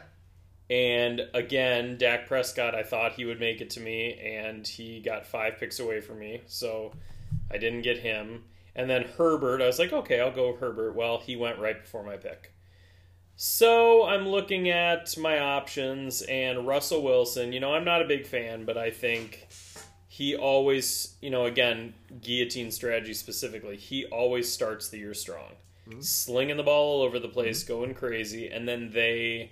And again, Dak Prescott, I thought he would make it to me, and he got five picks away from me, so I didn't get him. And then Herbert, I was like, okay, I'll go Herbert. Well, he went right before my pick. So I'm looking at my options, and Russell Wilson, you know, I'm not a big fan, but I think he always, you know, again, guillotine strategy specifically, he always starts the year strong. Mm-hmm. Slinging the ball all over the place, mm-hmm. going crazy, and then they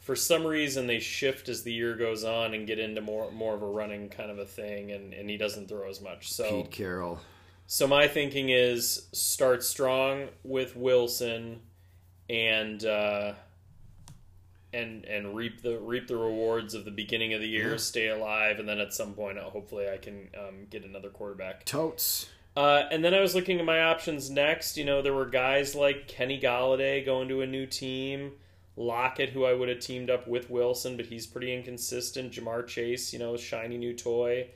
for some reason they shift as the year goes on and get into more more of a running kind of a thing and, and he doesn't throw as much. So Pete Carroll. so my thinking is start strong with Wilson and uh and and reap the reap the rewards of the beginning of the year, Yeah. stay alive, and then at some point, uh, hopefully, I can um, get another quarterback. Totes. Uh, and then I was looking at my options next. You know, there were guys like Kenny Golladay going to a new team, Lockett, who I would have teamed up with Wilson, but he's pretty inconsistent. Ja'Marr Chase, you know, shiny new toy.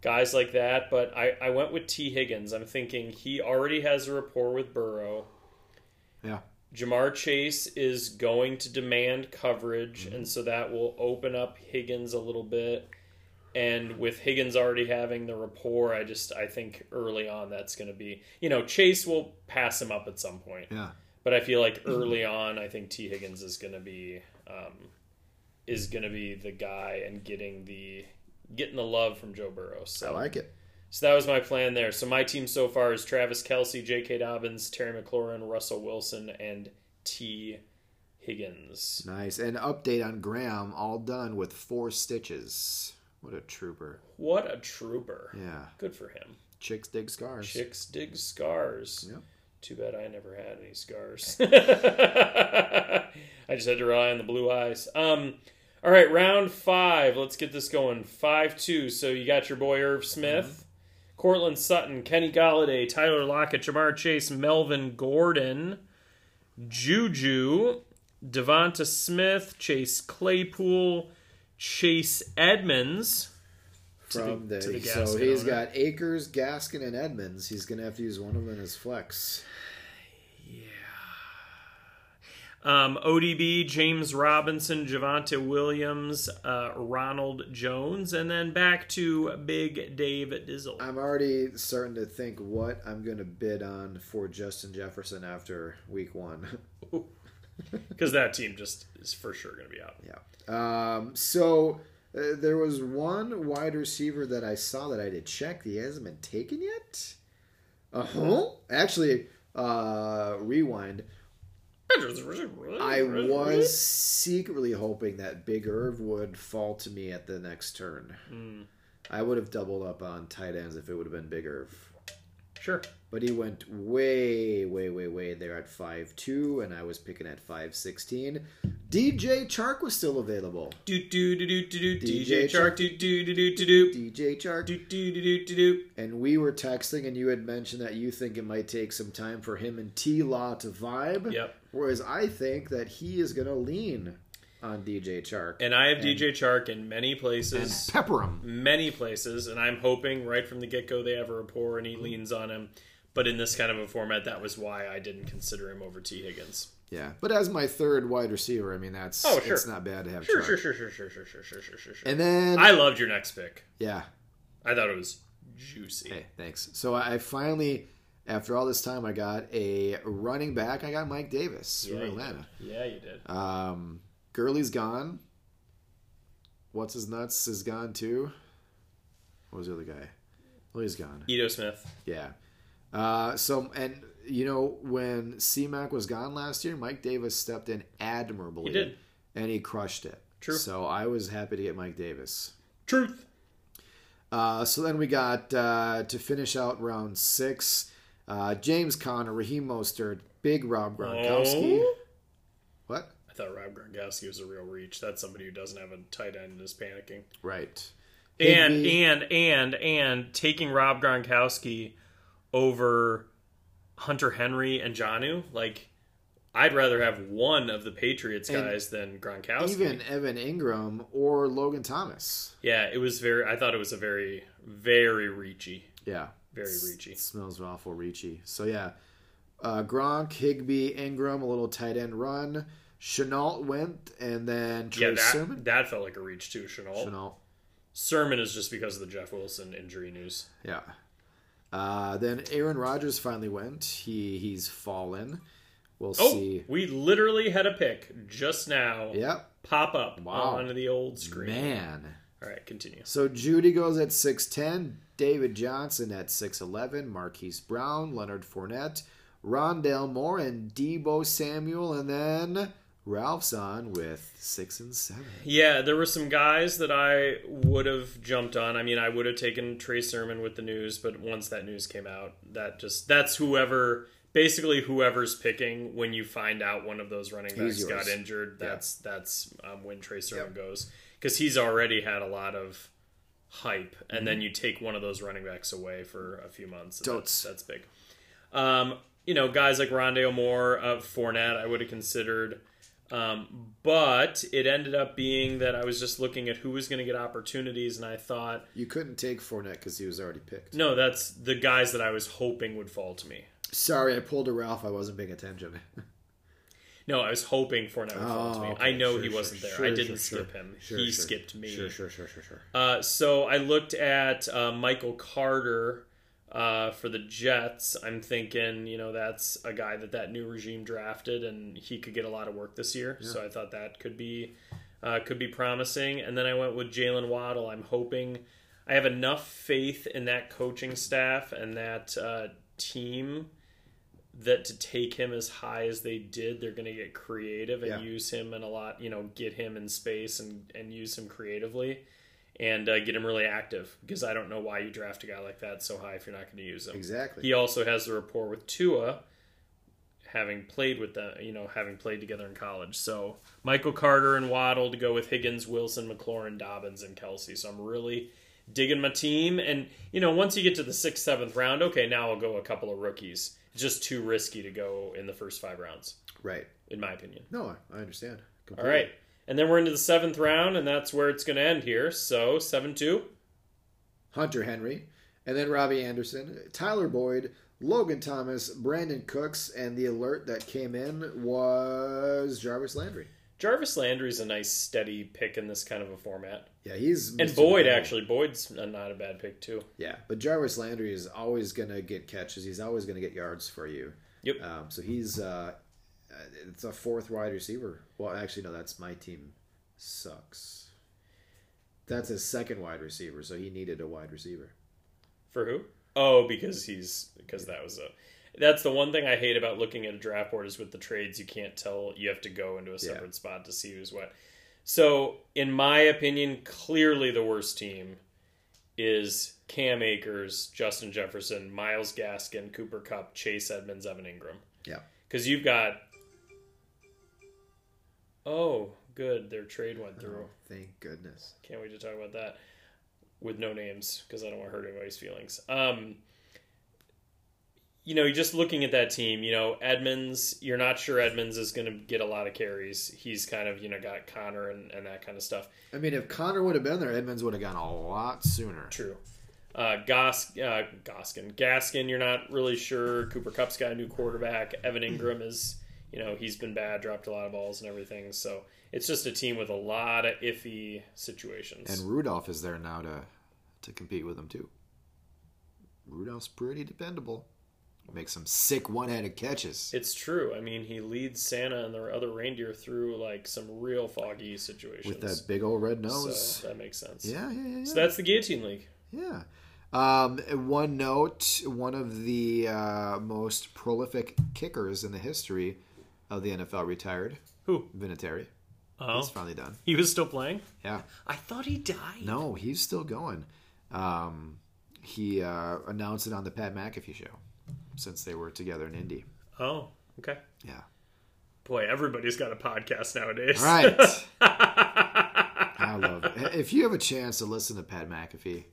Guys like that. But I, I went with T. Higgins. I'm thinking he already has a rapport with Burrow. Yeah. Ja'Marr Chase is going to demand coverage, mm-hmm. and so that will open up Higgins a little bit. And with Higgins already having the rapport, I just I think early on that's going to be you know Chase will pass him up at some point, Yeah. But I feel like early on I think T Higgins is going to be um, is going to be the guy and getting the getting the love from Joe Burrow. So I like it. so that was my plan there. So my team so far is Travis Kelce, J.K. Dobbins, Terry McLaurin, Russell Wilson, and T. Higgins. Nice. And update on Graham, all done with four stitches. What a trooper. What a trooper. Yeah. Good for him. Chicks dig scars. Chicks dig scars. Yep. Too bad I never had any scars. I just had to rely on the blue eyes. Um, all right, round five. Let's get this going. Five two. So you got your boy Irv Smith, Courtland Sutton, Kenny Golladay, Tyler Lockett, Ja'Marr Chase, Melvin Gordon, Juju, Devonta Smith, Chase Claypool, Chase Edmonds. From the- the, to so he's owner. got Akers, Gaskin, and Edmonds. He's gonna have to use one of them as flex. Yeah. Um, ODB, James Robinson, Javonte Williams, uh, Ronald Jones, and then back to Big Dave Dizzle. I'm already starting to think what I'm gonna bid on for Justin Jefferson after week one. Because that team just is for sure going to be out. yeah. Um, so uh, there was one wide receiver that I saw that I did check. He hasn't been taken yet. Uh huh. Actually, uh, rewind. I was secretly hoping that Big Irv would fall to me at the next turn. Hmm. I would have doubled up on tight ends if it would have been Big Irv. Sure. But he went way, way, way, way there at five two, and I was picking at 5'16. DJ Chark was still available. Do do do do do do DJ Chark do do do do do do DJ Chark. do do do do do do. And we were texting, and you had mentioned that you think it might take some time for him and T Law to vibe. Yep. Whereas I think that he is going to lean on DJ Chark. And I have DJ Chark in many places. And pepper him. many places, and I'm hoping right from the get go they have a rapport and he leans on him. But in this kind of a format, that was why I didn't consider him over T. Higgins. Yeah. But as my third wide receiver, I mean, that's Oh, sure. it's not bad to have Sure, sure, sure, sure, sure, sure, sure, sure, sure, sure, sure. And then, I loved your next pick. yeah. I thought it was juicy. Hey, thanks. So I finally, after all this time, I got a running back. I got Mike Davis yeah, from Atlanta. did. Yeah, you did. Um, Gurley's gone. What's his nuts is gone too. What was the other guy? Well, he's gone. Ito Smith. Yeah. Uh, so and you know when CMAC was gone last year, Mike Davis stepped in admirably. He did. and he crushed it. True. So I was happy to get Mike Davis. Truth. Uh, so then we got uh, to finish out round six. Uh, James Conner, Raheem Mostert, Big Rob Gronkowski. Oh? What? I thought Rob Gronkowski was a real reach. That's somebody who doesn't have a tight end and is panicking. Right. And and and and taking Rob Gronkowski over Hunter Henry and Jonnu, like I'd rather have one of the Patriots And guys than Gronkowski. Even Evan Engram or Logan Thomas. yeah, it was very. I thought it was a very, very reachy, Yeah. very reachy. Smells awful reachy. So yeah, uh, Gronk, Higbee, Engram, a little tight end run. Chenault went, and then Trey Yeah, that Sermon. that felt like a reach too. Chenault. Chenault. Sermon is just because of the Jeff Wilson injury news. Yeah. Uh, then Aaron Rodgers finally went. He he's fallen. We'll Oh, see. we literally had a pick just now Yep. pop up Wow. onto the old screen. Man. All right, continue. So Jeudy goes at 6'10, David Johnson at 6'11, Marquise Brown, Leonard Fournette, Rondale Moore, and Deebo Samuel, and then Ralph's on with 6 and 7. Yeah, there were some guys that I would have jumped on. I mean, I would have taken Trey Sermon with the news, but once that news came out, that just that's whoever basically whoever's picking when you find out one of those running backs got injured. Yeah. That's that's um, when Trey Sermon Yep. goes because he's already had a lot of hype, and Mm-hmm. then you take one of those running backs away for a few months. That's, that's big. Um, you know, guys like Rondale Moore, uh, Fournette, I would have considered. Um, but it ended up being that I was just looking at who was going to get opportunities, and I thought, You couldn't take Fournette because he was already picked. no, that's the guys that I was hoping would fall to me. Sorry, I pulled a Ralph. I wasn't paying attention. No, I was hoping Fournette would fall to me. Oh, okay. I know Sure, he sure, wasn't there. sure, I didn't skip him. He skipped me. Sure, sure, sure, sure, sure. Uh, so I looked at uh, Michael Carter uh, for the Jets. I'm thinking, you know, that's a guy that that new regime drafted, and he could get a lot of work this year. So I thought that could be uh, could be promising. And then I went with Jaylen Waddle. I'm hoping I have enough faith in that coaching staff and that uh, team that to take him as high as they did, they're going to get creative and Yeah. use him in a lot, you know, get him in space and, and use him creatively and uh, get him really active because I don't know why you draft a guy like that so high if you're not going to use him. Exactly. He also has the rapport with Tua, having played with them, you know, having played together in college. So Michael Carter and Waddle to go with Higgins, Wilson, McLaurin, Dobbins, and Kelce. So I'm really digging my team. And you know, once you get to the sixth, seventh round, okay, now I'll go a couple of rookies. It's just too risky to go in the first five rounds, Right. in my opinion. No, I understand. All Completely. right. And then we're into the seventh round, and that's where it's going to end here. So, 7 2. Hunter Henry, and then Robbie Anderson, Tyler Boyd, Logan Thomas, Brandin Cooks, and the alert that came in was Jarvis Landry. Jarvis Landry's a nice, steady pick in this kind of a format. Yeah, he's And Mr. Boyd, Dependable. actually. Boyd's not a bad pick, too. Yeah, but Jarvis Landry is always going to get catches. He's always going to get yards for you. Yep. Um, so he's uh, Uh, it's a fourth wide receiver. Well, actually, no, that's my team sucks. That's his second wide receiver, so he needed a wide receiver. For who? Oh, because he's because that was a. That's the one thing I hate about looking at a draft board is with the trades you can't tell. You have to go into a separate spot to see who's what. So, in my opinion, clearly the worst team is Cam Akers, Justin Jefferson, Myles Gaskin, Cooper Kupp, Chase Edmonds, Evan Engram. Yeah. Because you've got. Oh, good. Their trade went through. Oh, thank goodness. Can't wait to talk about that with no names because I don't want to hurt anybody's feelings. Um, you know, just looking at that team, you know, Edmonds, you're not sure Edmonds is going to get a lot of carries. He's kind of, you know, got Conner and, and that kind of stuff. I mean, if Conner would have been there, Edmonds would have gone a lot sooner. True. Uh, Gos, uh, Goskin, Gaskin, you're not really sure. Cooper Kupp's got a new quarterback. Evan Engram is, you know, he's been bad, dropped a lot of balls and everything. So it's just a team with a lot of iffy situations. And Rudolph is there now to to compete with him too. Rudolph's pretty dependable. Makes some sick one-handed catches. It's true. I mean, he leads Santa and the other reindeer through like some real foggy situations. with that big old red nose. so that makes sense. yeah, yeah, yeah, yeah. So that's the Guillotine League. Yeah. Um, one note: one of the uh, most prolific kickers in the history of the NFL retired. Who? Vinatieri. Oh, He's finally done. he was still playing. Yeah. I thought he died. No, he's still going. Um, he uh, announced it on the Pat McAfee show since they were together in Indy. Oh, okay. Yeah. Boy, everybody's got a podcast nowadays. Right. I love it. If you have a chance to listen to Pat McAfee,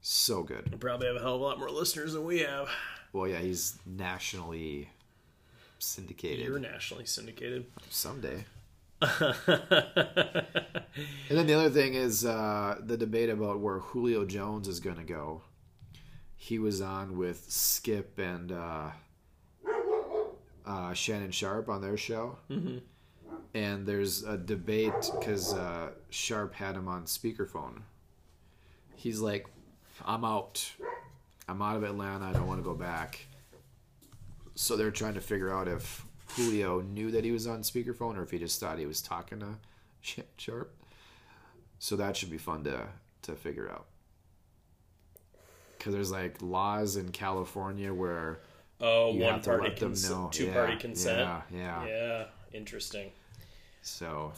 so good. Probably have a hell of a lot more listeners than we have. Well, yeah, he's nationally syndicated You're nationally syndicated. someday. And then the other thing is uh, the debate about where Julio Jones is going to go. He was on with Skip and uh, uh, Shannon Sharpe on their show. Mm-hmm. And there's a debate because uh, Sharpe had him on speakerphone. He's like, I'm out. I'm out of Atlanta. I don't want to go back. So they're trying to figure out if Julio knew that he was on speakerphone or if he just thought he was talking to Sharpe. So that should be fun to to figure out. Because there's like laws in California where Oh, you one have to party let them consent, know. two Yeah, party consent. Yeah, yeah. Yeah, interesting. So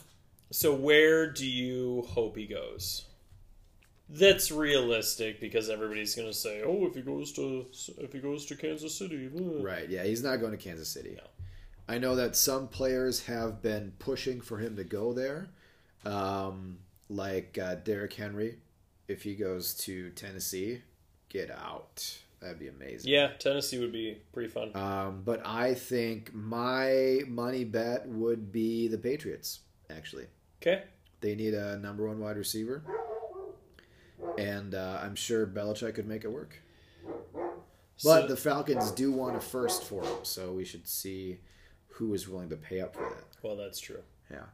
So where do you hope he goes? That's realistic because everybody's going to say, "Oh, if he goes to if he goes to Kansas City." uh." right, yeah, he's not going to Kansas City. No. I know that some players have been pushing for him to go there, um, like uh, Derrick Henry. If he goes to Tennessee, get out. That'd be amazing. Yeah, Tennessee would be pretty fun. Um, but I think my money bet would be the Patriots. Actually, Okay. they need a number one wide receiver, and uh, I'm sure Belichick could make it work. But So- the Falcons do want a first for him, so we should see who is willing to pay up for that. well, that's true. Yeah.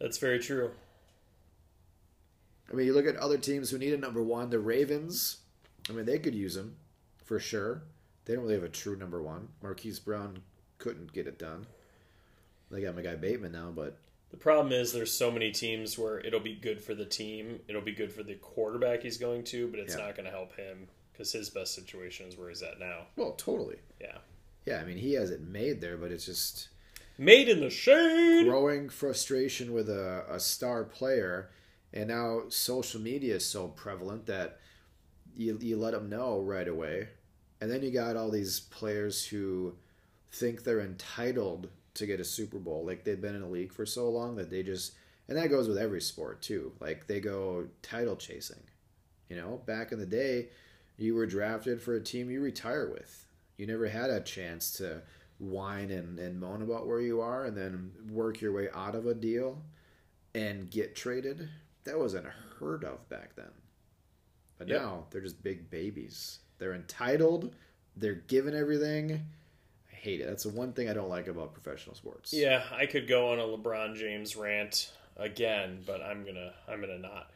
That's very true. I mean, you look at other teams who need a number one. The Ravens, I mean, they could use him for sure. They don't really have a true number one. Marquise Brown couldn't get it done. They got my guy Bateman now, but The problem is there's so many teams where it'll be good for the team, it'll be good for the quarterback he's going to, but it's Yeah. not going to help him because his best situation is where he's at now. well, totally. Yeah. Yeah, I mean, he has it made there, but it's just Made in the shade. growing frustration with a, a star player, and now social media is so prevalent that you you let them know right away, and then you got all these players who think they're entitled to get a Super Bowl, like they've been in the league for so long that they just, and that goes with every sport too. Like they go title chasing. You know, back in the day, you were drafted for a team you retire with. You never had a chance to whine and, and moan about where you are and then work your way out of a deal and get traded. That wasn't heard of back then. But Yep. now they're just big babies. They're entitled. They're given everything. Hate it. That's the one thing I don't like about professional sports. Yeah, I could go on a LeBron James rant again, but I'm gonna I'm gonna not.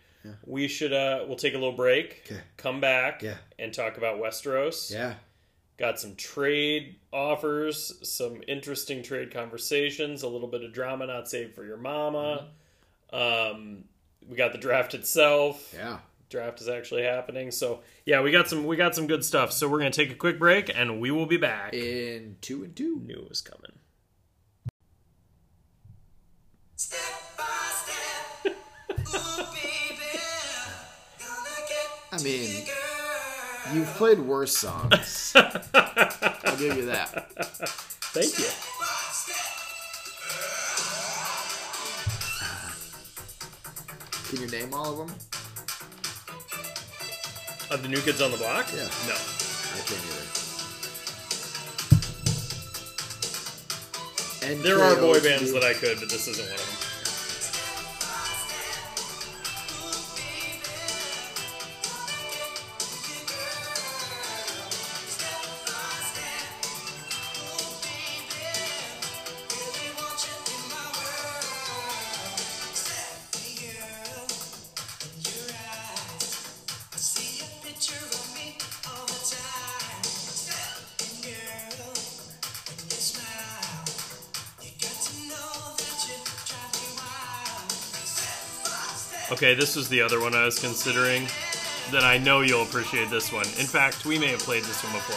We should uh we'll take a little break, Okay. come back, Yeah. and talk about Westeros. Yeah. Got some trade offers, some interesting trade conversations, a little bit of drama not saved for your mama. Um, we got the draft itself. Yeah. Draft is actually happening. So yeah, we got some we got some good stuff. So we're gonna take a quick break and we will be back. In two and two. Knew it was coming. I mean, you've played worse songs. I'll give you that. Thank you. Can you name all of them? Of the new kids on the block? Yeah. No. I can't either. There are boy bands that I could, but this isn't one of them. Okay, this was the other one I was considering. Then I know you'll appreciate this one. In fact, we may have played this one before.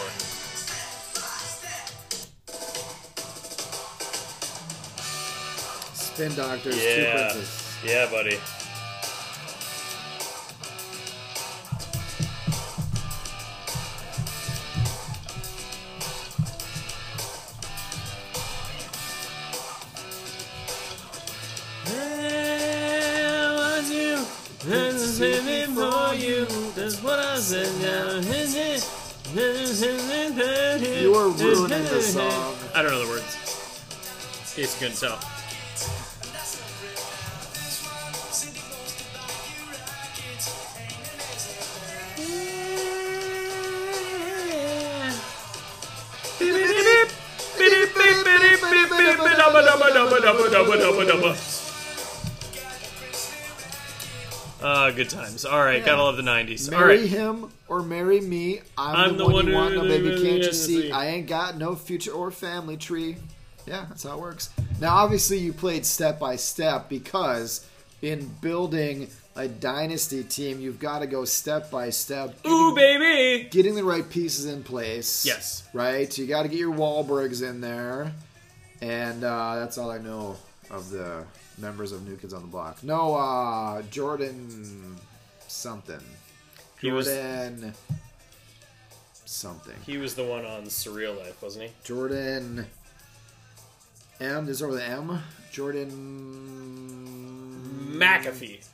Spin Doctors, Two Yeah. Princes. Yeah, buddy. I don't know the words. In case you couldn't tell. Good times. All right, Yeah. gotta love the '90s. All Marry right, him or marry me. I'm, I'm the, the one one you want. No, baby, can't you see? see. I ain't got no future or family tree. Yeah, that's how it works. Now, obviously, you played step by step because in building a dynasty team, you've got to go step by step. ooh baby. Getting the right pieces in place. Yes. Right? You got to get your Wahlbergs in there. And uh, that's all I know of the members of New Kids on the Block. No, uh, Jordan something. He was Jordan something. he was the one on Surreal Life, wasn't he? Jordan M. Is over the M. Jordan McAfee.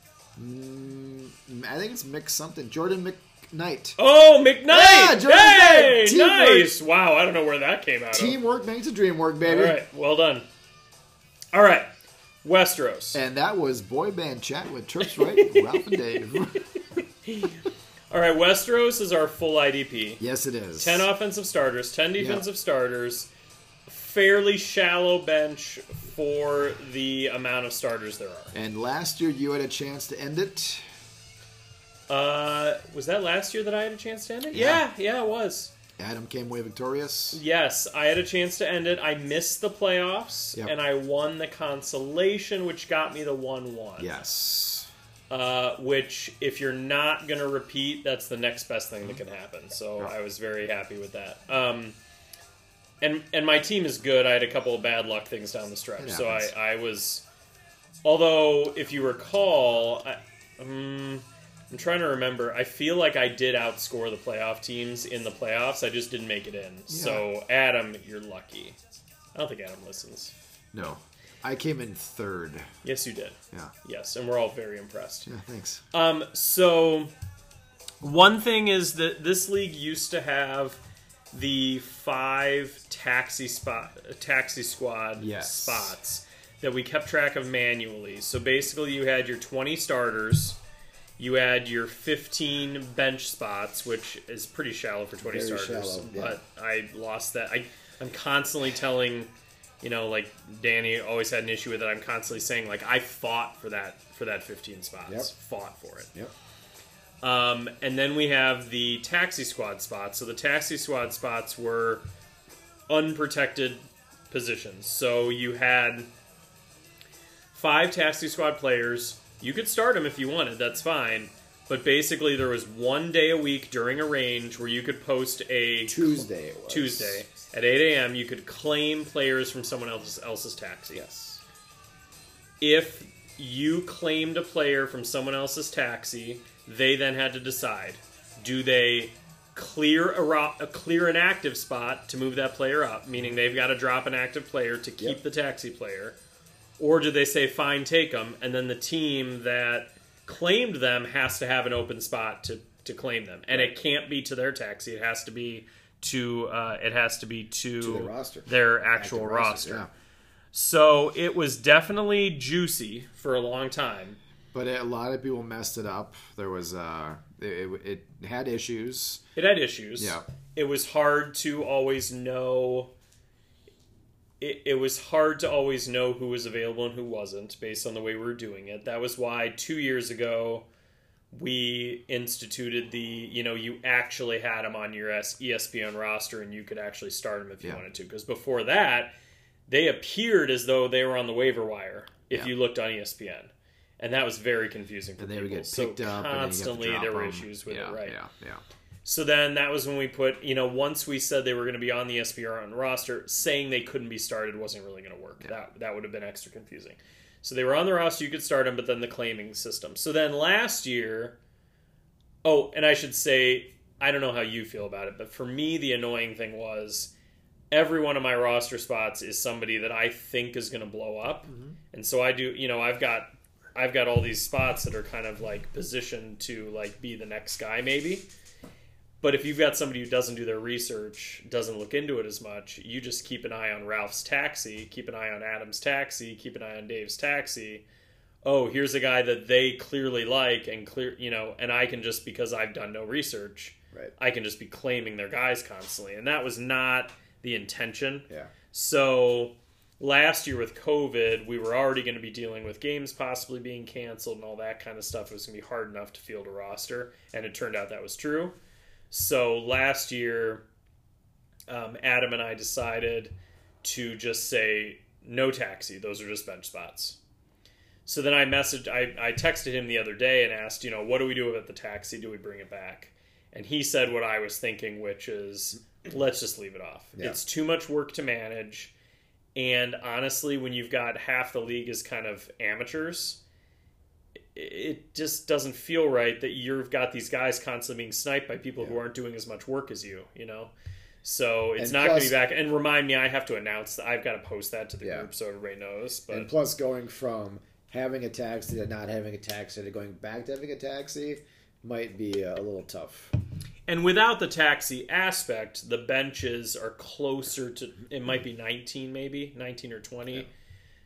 Mm, I think it's Mick something. Jordan McKnight. Oh, McKnight! Yeah, Jordan hey. Teamwork. nice. Wow, I don't know where that came out of. Teamwork makes a dream work, baby. right, well done. All right, Westeros. And that was boy band chat with Trips Right, Ralph and Dave. All right, Westeros is our full IDP. yes, it is. 10 offensive starters, 10 defensive starters, fairly shallow bench for the amount of starters there are. And last year you had a chance to end it. Uh, was that last year that I had a chance to end it? Yeah. Yeah, yeah, it was. Adam came away victorious. Yes, I had a chance to end it. I missed the playoffs, Yep. and I won the consolation, which got me the 1 1. Yes. Uh, which, if you're not going to repeat, that's the next best thing that can happen. So I was very happy with that. Um, and and my team is good. I had a couple of bad luck things down the stretch, so I. I was. Although, if you recall, I, um, I'm trying to remember. I feel like I did outscore the playoff teams in the playoffs. I just didn't make it in. So, Adam, you're lucky. I don't think Adam listens. No. I came in third. Yes, you did. Yeah. Yes, and we're all very impressed. Yeah, thanks. Um, so one thing is that this league used to have the five taxi spot taxi squad Yes. spots that we kept track of manually. So basically you had your 20 starters, you add your 15 bench spots, which is pretty shallow for 20 Very starters. shallow, yeah. But I lost that. I I'm constantly telling you know, like Danny always had an issue with it. I'm constantly saying like I fought for that for that 15 spots, Yep. fought for it. Yep. Um, and then we have the taxi squad spots. So the taxi squad spots were unprotected positions. So you had five taxi squad players. You could start them if you wanted. That's fine. But basically, there was one day a week during a range where you could post a Tuesday it was. Tuesday at 8 a.m. You could claim players from someone else's else's taxi. Yes. If you claimed a player from someone else's taxi, they then had to decide: do they clear a, ro- a clear an active spot to move that player up, meaning they've got to drop an active player to keep Yep. the taxi player, or do they say fine, take them, and then the team that claimed them has to have an open spot to to claim them, and it can't be to their taxi; it has to be to uh, it has to be to, To their roster. their actual Active roster. yeah. So it was definitely juicy for a long time. But a lot of people messed it up. There was uh it, it, it had issues. It had issues. Yeah. It was hard to always know. It, it was hard to always know who was available and who wasn't based on the way we were doing it. That was why two years ago we instituted the you know you actually had them on your ESPN roster and you could actually start them if you Yeah. wanted to. Because before that, they appeared as though they were on the waiver wire if Yeah. you looked on ESPN. And that was very confusing for And they people. would get so picked up constantly and then you have to there were drop 'em. issues with yeah, it, right? Yeah, yeah. So then that was when we put, you know, once we said they were going to be on the SPR roster, saying they couldn't be started wasn't really going to work. That that would have been extra confusing. So they were on the roster, you could start them, but then the claiming system. So then last year, oh, and I should say, I don't know how you feel about it, but for me, the annoying thing was every one of my roster spots is somebody that I think is going to blow up, mm-hmm. and so I do, you know, I've got. I've got all these spots that are kind of like positioned to like be the next guy maybe But if you've got somebody who doesn't do their research, doesn't look into it as much, you just keep an eye on Ralph's taxi, keep an eye on Adam's taxi, keep an eye on Dave's taxi. Oh, here's a guy that they clearly like and clear, you know, and I can just because I've done no research, Right. I can just be claiming their guys constantly. And that was not the intention. Yeah. So last year with COVID, we were already going to be dealing with games possibly being canceled and all that kind of stuff. It was going to be hard enough to field a roster, and it turned out that was true. So last year, um, Adam and I decided to just say no taxi; those are just bench spots. So then I messaged, I, I texted him the other day and asked, you know, what do we do about the taxi? Do we bring it back? And he said what I was thinking, which is let's just leave it off. Yeah. It's too much work to manage. And honestly, when you've got half the league is kind of amateurs, it just doesn't feel right that you've got these guys constantly being sniped by people who aren't doing as much work as you, you know? So it's And not going to be back. And remind me, I have to announce that I've got to post that to the Yeah. group so everybody knows. But and plus, going from having a taxi to not having a taxi to going back to having a taxi might be a little tough. And without the taxi aspect, the benches are closer to it might be 19 maybe, 19 or 20. Yeah.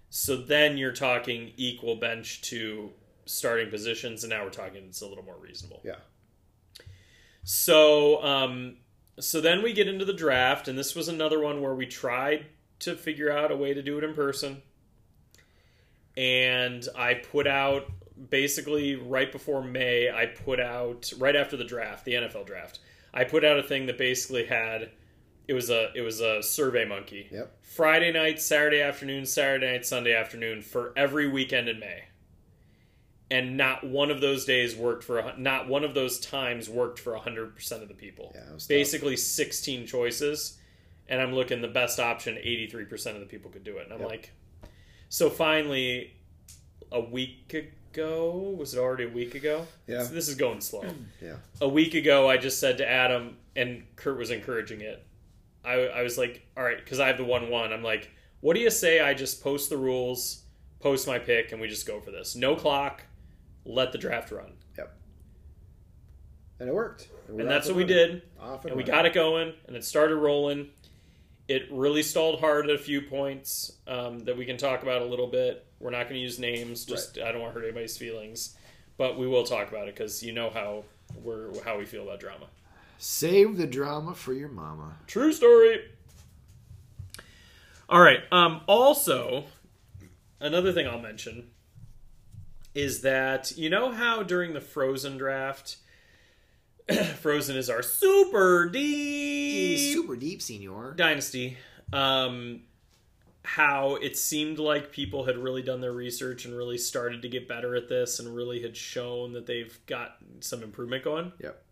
So then you're talking equal bench to starting positions and now we're talking it's a little more reasonable. Yeah. So um so then we get into the draft and this was another one where we tried to figure out a way to do it in person. And I put out basically right before May, I put out right after the draft, the NFL draft. I put out a thing that basically had it was a it was a survey monkey. Yep. Friday night, Saturday afternoon, Saturday night, Sunday afternoon for every weekend in May. And not one of those days worked for a, not one of those times worked for 100% of the people. Yeah, was tough. Basically 16 choices and I'm looking the best option 83% of the people could do it. And I'm Yep. like so finally a week ago, was it already a week ago? Yeah. This is going slow Yeah. a week ago I just said to Adam and Kurt was encouraging it. I, I was like, all right, because I have the one one. I'm like, what do you say? I just post the rules, post my pick, and we just go for this. No clock, let the draft run, Yep. And it worked. we're and that's what we did. Off And we got it going, and it started rolling. It really stalled hard at a few points um, that we can talk about a little bit. We're not going to use names. Just I don't want to hurt anybody's feelings, but we will talk about it because you know how we're how we feel about drama. Save the drama for your mama. True story. All right. Um, also, another thing I'll mention is that you know how during the Frozen draft, Frozen is our super deep Super deep, senor. dynasty. Um, how it seemed like people had really done their research and really started to get better at this and really had shown that they've got some improvement going. Yep.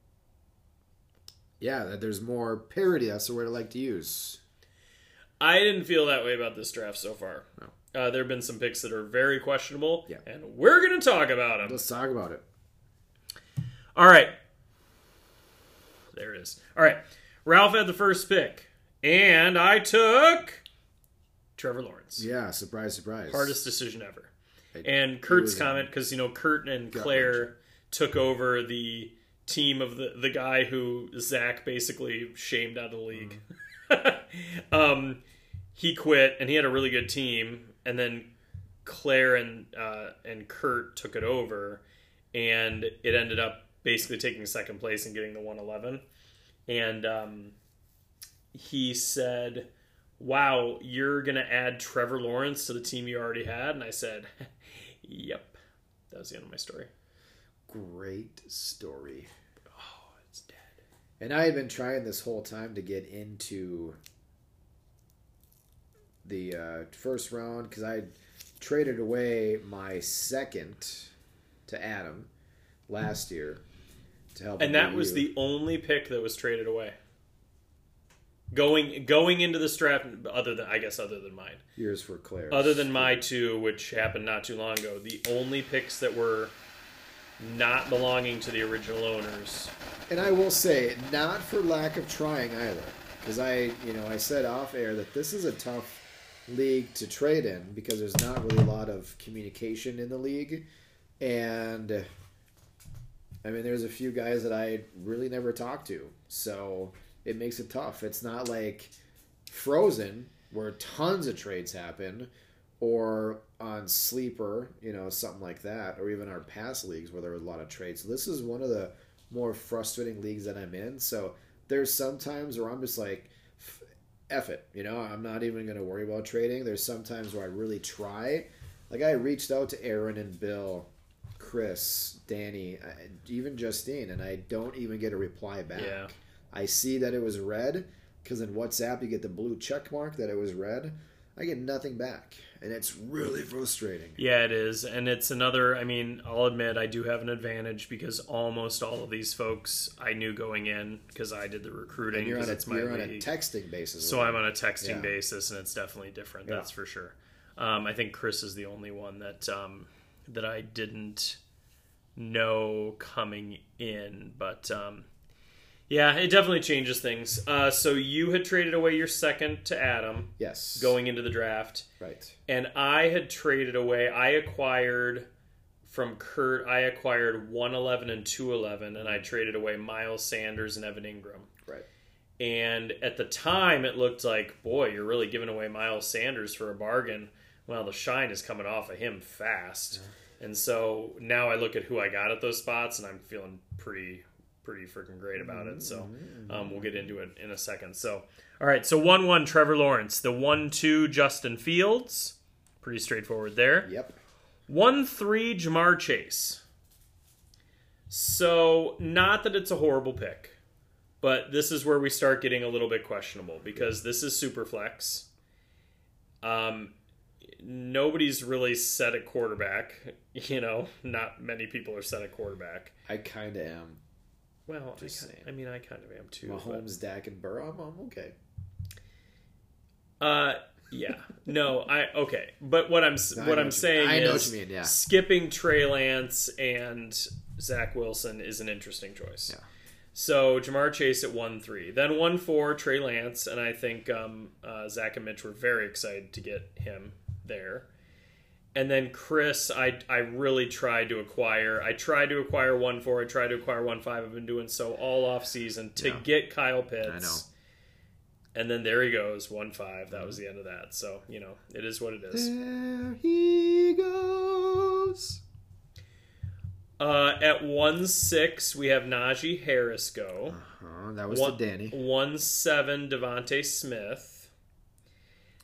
Yeah, that there's more parity. That's the word I like to use. I didn't feel that way about this draft so far. No. Uh, there have been some picks that are very questionable, Yeah. and we're going to talk about them. Let's talk about it. All right. There it is. All right. Ralph had the first pick, and I took Trevor Lawrence. Yeah, surprise, surprise. Hardest decision ever. It- And Kurt's comment, because, you know, Kurt and Claire took over the team of the, the guy who Zach basically shamed out of the league. um, he quit, and he had a really good team, and then Claire and uh, and Kurt took it over, and it ended up basically taking second place and getting the 111. And um, he said, "Wow, you're gonna add Trevor Lawrence to the team you already had?" And I said, "Yep." That was the end of my story. Great story. Oh, it's dead. And I had been trying this whole time to get into the uh, first round because I traded away my second to Adam last year to help. And that was you. the only pick that was traded away. Going going into this draft, other than I guess other than mine, yours for Claire. other than my two, which happened not too long ago, the only picks that were not belonging to the original owners. And I will say, not for lack of trying either, because I, you know, I said off air that this is a tough league to trade in because there's not really a lot of communication in the league, and I mean, there's a few guys that I really never talked to, so it makes it tough. It's not like Frozen, where tons of trades happen, or on Sleeper, you know, something like that, or even our past leagues where there were a lot of trades. So this is one of the more frustrating leagues that I'm in. So there's some times where I'm just like, "F- it, you know, I'm not even going to worry about trading. There's some times where I really try. Like I reached out to Aaron and Bill, Chris, Danny, uh, even Justine, and I don't even get a reply back. Yeah. I see that it was red because in WhatsApp you get the blue check mark that it was red. I get nothing back, and it's really frustrating. Yeah, it is. And it's another, I mean, I'll admit I do have an advantage because almost all of these folks I knew going in because I did the recruiting And you're on a it's my you're on a texting basis. so I'm on a texting Yeah. basis and it's definitely different. Yeah. That's for sure. Um, I think Chris is the only one that um, that I didn't know coming in, but um, yeah, it definitely changes things. Uh, so you had traded away your second to Adam yes going into the draft right. and I had traded away. I acquired from Kurt. I acquired one eleven and two eleven, and I traded away Miles Sanders and Evan Engram. Right. And at the time, it looked like, boy, you're really giving away Miles Sanders for a bargain. Well, the shine is coming off of him fast, and so now I look at who I got at those spots, and I'm feeling pretty, pretty freaking great about it. So um, we'll get into it in a second. So, all right, so one one Trevor Lawrence, the one two Justin Fields, pretty straightforward there. Yep. One three Ja'Marr Chase. So not that it's a horrible pick, but this is where we start getting a little bit questionable because this is super flex. Um, nobody's really set at quarterback. You know, not many people are set at quarterback. I kind of am. Well, I, Just kinda, saying. I mean, I kind of am too. but- Mahomes, Dak, and Burrow. I'm, I'm okay. Uh, yeah, no, I okay, but what I'm I what I'm what saying. I is know what you mean, yeah. skipping Trey Lance and Zach Wilson is an interesting choice. Yeah. So Ja'Marr Chase at one three, then one four Trey Lance, and I think um, uh, Zach and Mitch were very excited to get him there. And then Chris, I I really tried to acquire. I tried to acquire one four. I tried to acquire one five. I've been doing so all off season to Yeah. get Kyle Pitts. I know. And then there he goes, one five. That was the end of that. So you know, it is what it is. There he goes. Uh, at one six, we have Najee Harris go. Uh, that was One, to Danny. One seven, DeVonta Smith.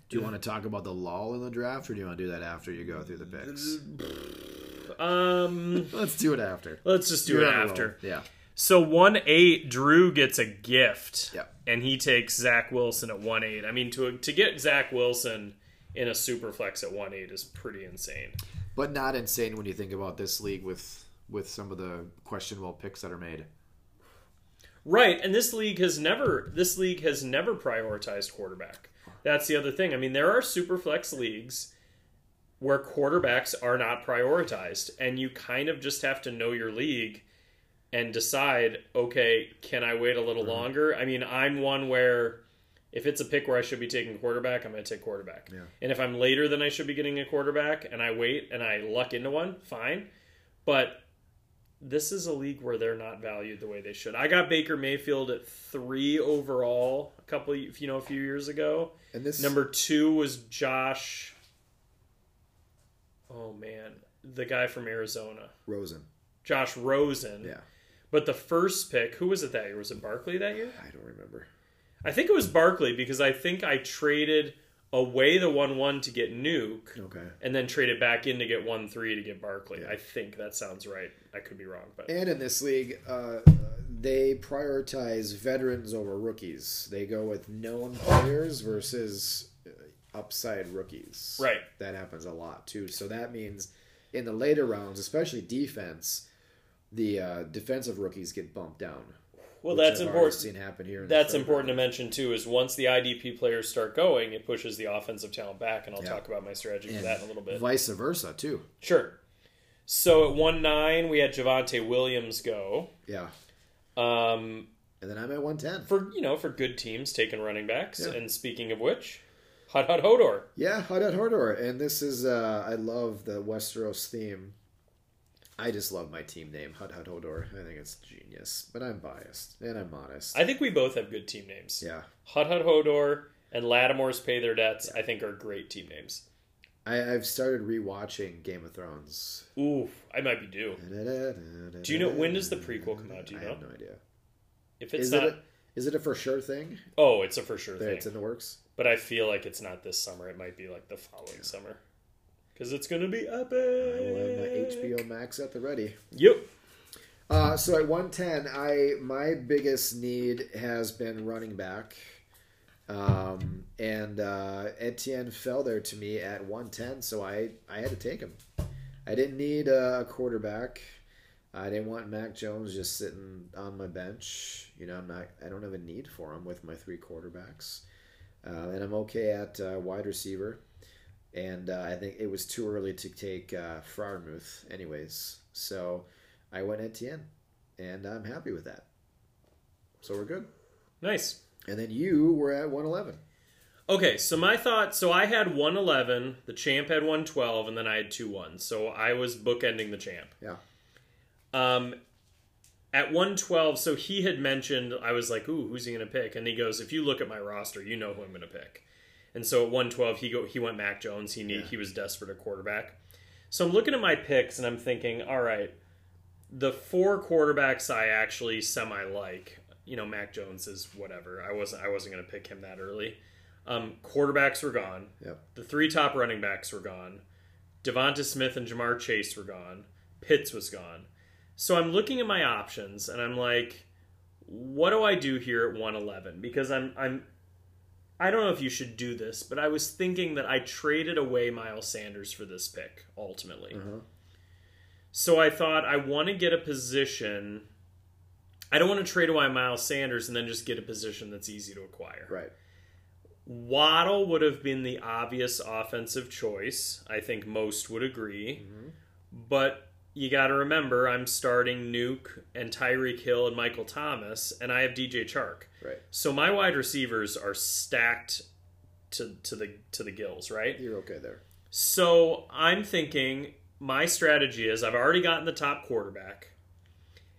Do you want to talk about the lull in the draft, or do you want to do that after you go through the picks? Um, Let's do it after. let's just do it a roll. after. Yeah. So one eight, Drew gets a gift. Yeah. and he takes Zach Wilson at one eight. I mean, to to get Zach Wilson in a super flex at one eight is pretty insane. But not insane when you think about this league with with some of the questionable picks that are made. Right, and this league has never this league has never prioritized quarterback. That's the other thing. I mean, there are super flex leagues where quarterbacks are not prioritized, and you kind of just have to know your league and decide, okay, can I wait a little longer? I mean, I'm one where if it's a pick where I should be taking quarterback, I'm going to take quarterback. Yeah. And if I'm later than I should be getting a quarterback and I wait and I luck into one, fine. But this is a league where they're not valued the way they should. I got Baker Mayfield at three overall a couple, of, you know, a few years ago. And this Number two was Josh. Oh man, the guy from Arizona, Rosen. Josh Rosen. Yeah. But the first pick, who was it that year? Was it Barkley that year? I don't remember. I think it was Barkley because I think I traded away the one one to get Nuke, Okay. and then traded back in to get one three to get Barkley. I think that sounds right. I could be wrong, but And in this league, uh, they prioritize veterans over rookies. They go with known players versus uh, upside rookies. right. That happens a lot too. So that means in the later rounds, especially defense, the uh, defensive rookies get bumped down. Well, that's I've important. Seen happen here. in That's important to mention too. Is once the IDP players start going, it pushes the offensive talent back, and I'll Yeah. talk about my strategy for that in a little bit. Vice versa too. Sure. So at one nine, we had Javonte Williams go. Yeah. Um, And then I'm at 110. for you know for good teams taking running backs. Yeah. And speaking of which, Hot Hot Hodor. Yeah, Haddad Hodor, And this is, uh, I love the Westeros theme. I just love my team name, Hut Hut Hodor. I think it's genius, but I'm biased and I'm modest. I think we both have good team names. yeah, Hut Hut Hodor and Lattimore's Pay Their Debts, I think, are great team names. I, I've started rewatching Game of Thrones. Ooh, I might be due. Do you know- when does the prequel come out? Do you I know? have no idea. If it's Is not, it a, is it a for sure thing? oh, it's a for sure thing. it's in the works. But I feel like it's not this summer. It might be like the following summer. Because it's going to be epic. I will have my HBO Max at the ready. Yep. Uh, so at 110, I my biggest need has been running back, um, and uh, Etienne fell there to me at 110, so I I had to take him. I didn't need a quarterback. I didn't want Mac Jones just sitting on my bench. You know, I'm not. I don't have a need for him with my three quarterbacks, uh, and I'm okay at uh, wide receiver. And uh, I think it was too early to take uh, Freiermuth, anyways. So I went Etienne, and I'm happy with that. So we're good. Nice. And then you were at 111. Okay, so my thought so I had 111, the champ had 112, and then I had 2 1. So I was bookending the champ. Yeah. Um, at 112, so he had mentioned, I was like, ooh, who's he going to pick? And he goes, if you look at my roster, you know who I'm going to pick. And so at 112, he go he went Mac Jones. He need, Yeah. he was desperate at quarterback. So I'm looking at my picks and I'm thinking, all right, the four quarterbacks I actually semi like. You know, Mac Jones is whatever. I wasn't I wasn't going to pick him that early. Um, quarterbacks were gone. Yep. The three top running backs were gone. Devonta Smith and Ja'Marr Chase were gone. Pitts was gone. So I'm looking at my options and I'm like, what do I do here at 111? Because I'm I'm I don't know if you should do this, but I was thinking that I traded away Miles Sanders for this pick ultimately. Uh-huh. So I thought I want to get a position. I don't want to trade away Miles Sanders and then just get a position that's easy to acquire. Right. Waddle would have been the obvious offensive choice. I think most would agree. Mm-hmm. But you got to remember, I'm starting Nuke and Tyreek Hill and Michael Thomas, and I have DJ Chark. Right. So my wide receivers are stacked to to the to the gills, right? You're okay there. So I'm thinking my strategy is I've already gotten the top quarterback.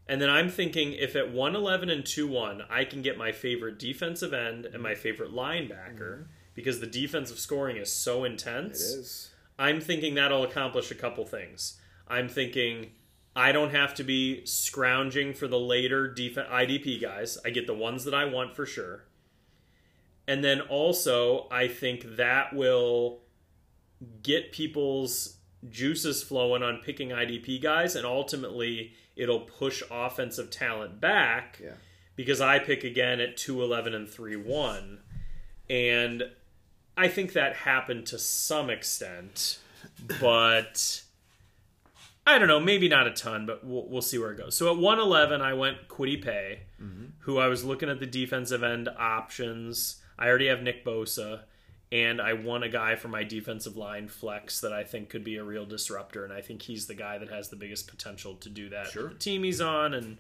And then I'm thinking if at 111 and 2 1, I can get my favorite defensive end and my favorite linebacker mm-hmm. because the defensive scoring is so intense. is. I'm thinking that'll accomplish a couple things. I'm thinking I don't have to be scrounging for the later def- IDP guys. I get the ones that I want for sure. And then also, I think that will get people's juices flowing on picking IDP guys, and ultimately, it'll push offensive talent back Yeah. because I pick again at 211 and 3 1. And I think that happened to some extent, but I don't know, maybe not a ton, but we'll, we'll see where it goes. So at 111, I went Kwity Paye, mm-hmm. who I was looking at the defensive end options. I already have Nick Bosa, and I want a guy for my defensive line flex that I think could be a real disruptor, and I think he's the guy that has the biggest potential to do that. Sure. The team he's on and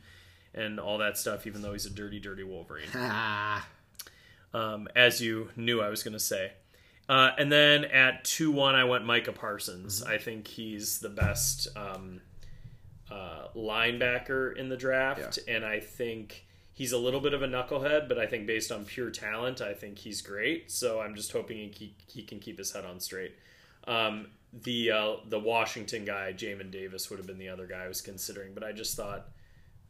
and all that stuff, even though he's a dirty, dirty Wolverine um, as you knew I was going to say. Uh, and then at 2 1, I went Micah Parsons. I think he's the best um, uh, linebacker in the draft. And I think he's a little bit of a knucklehead, but I think based on pure talent, I think he's great. So I'm just hoping he, he, he can keep his head on straight. Um, the uh, the Washington guy, Jamin Davis, would have been the other guy I was considering, but I just thought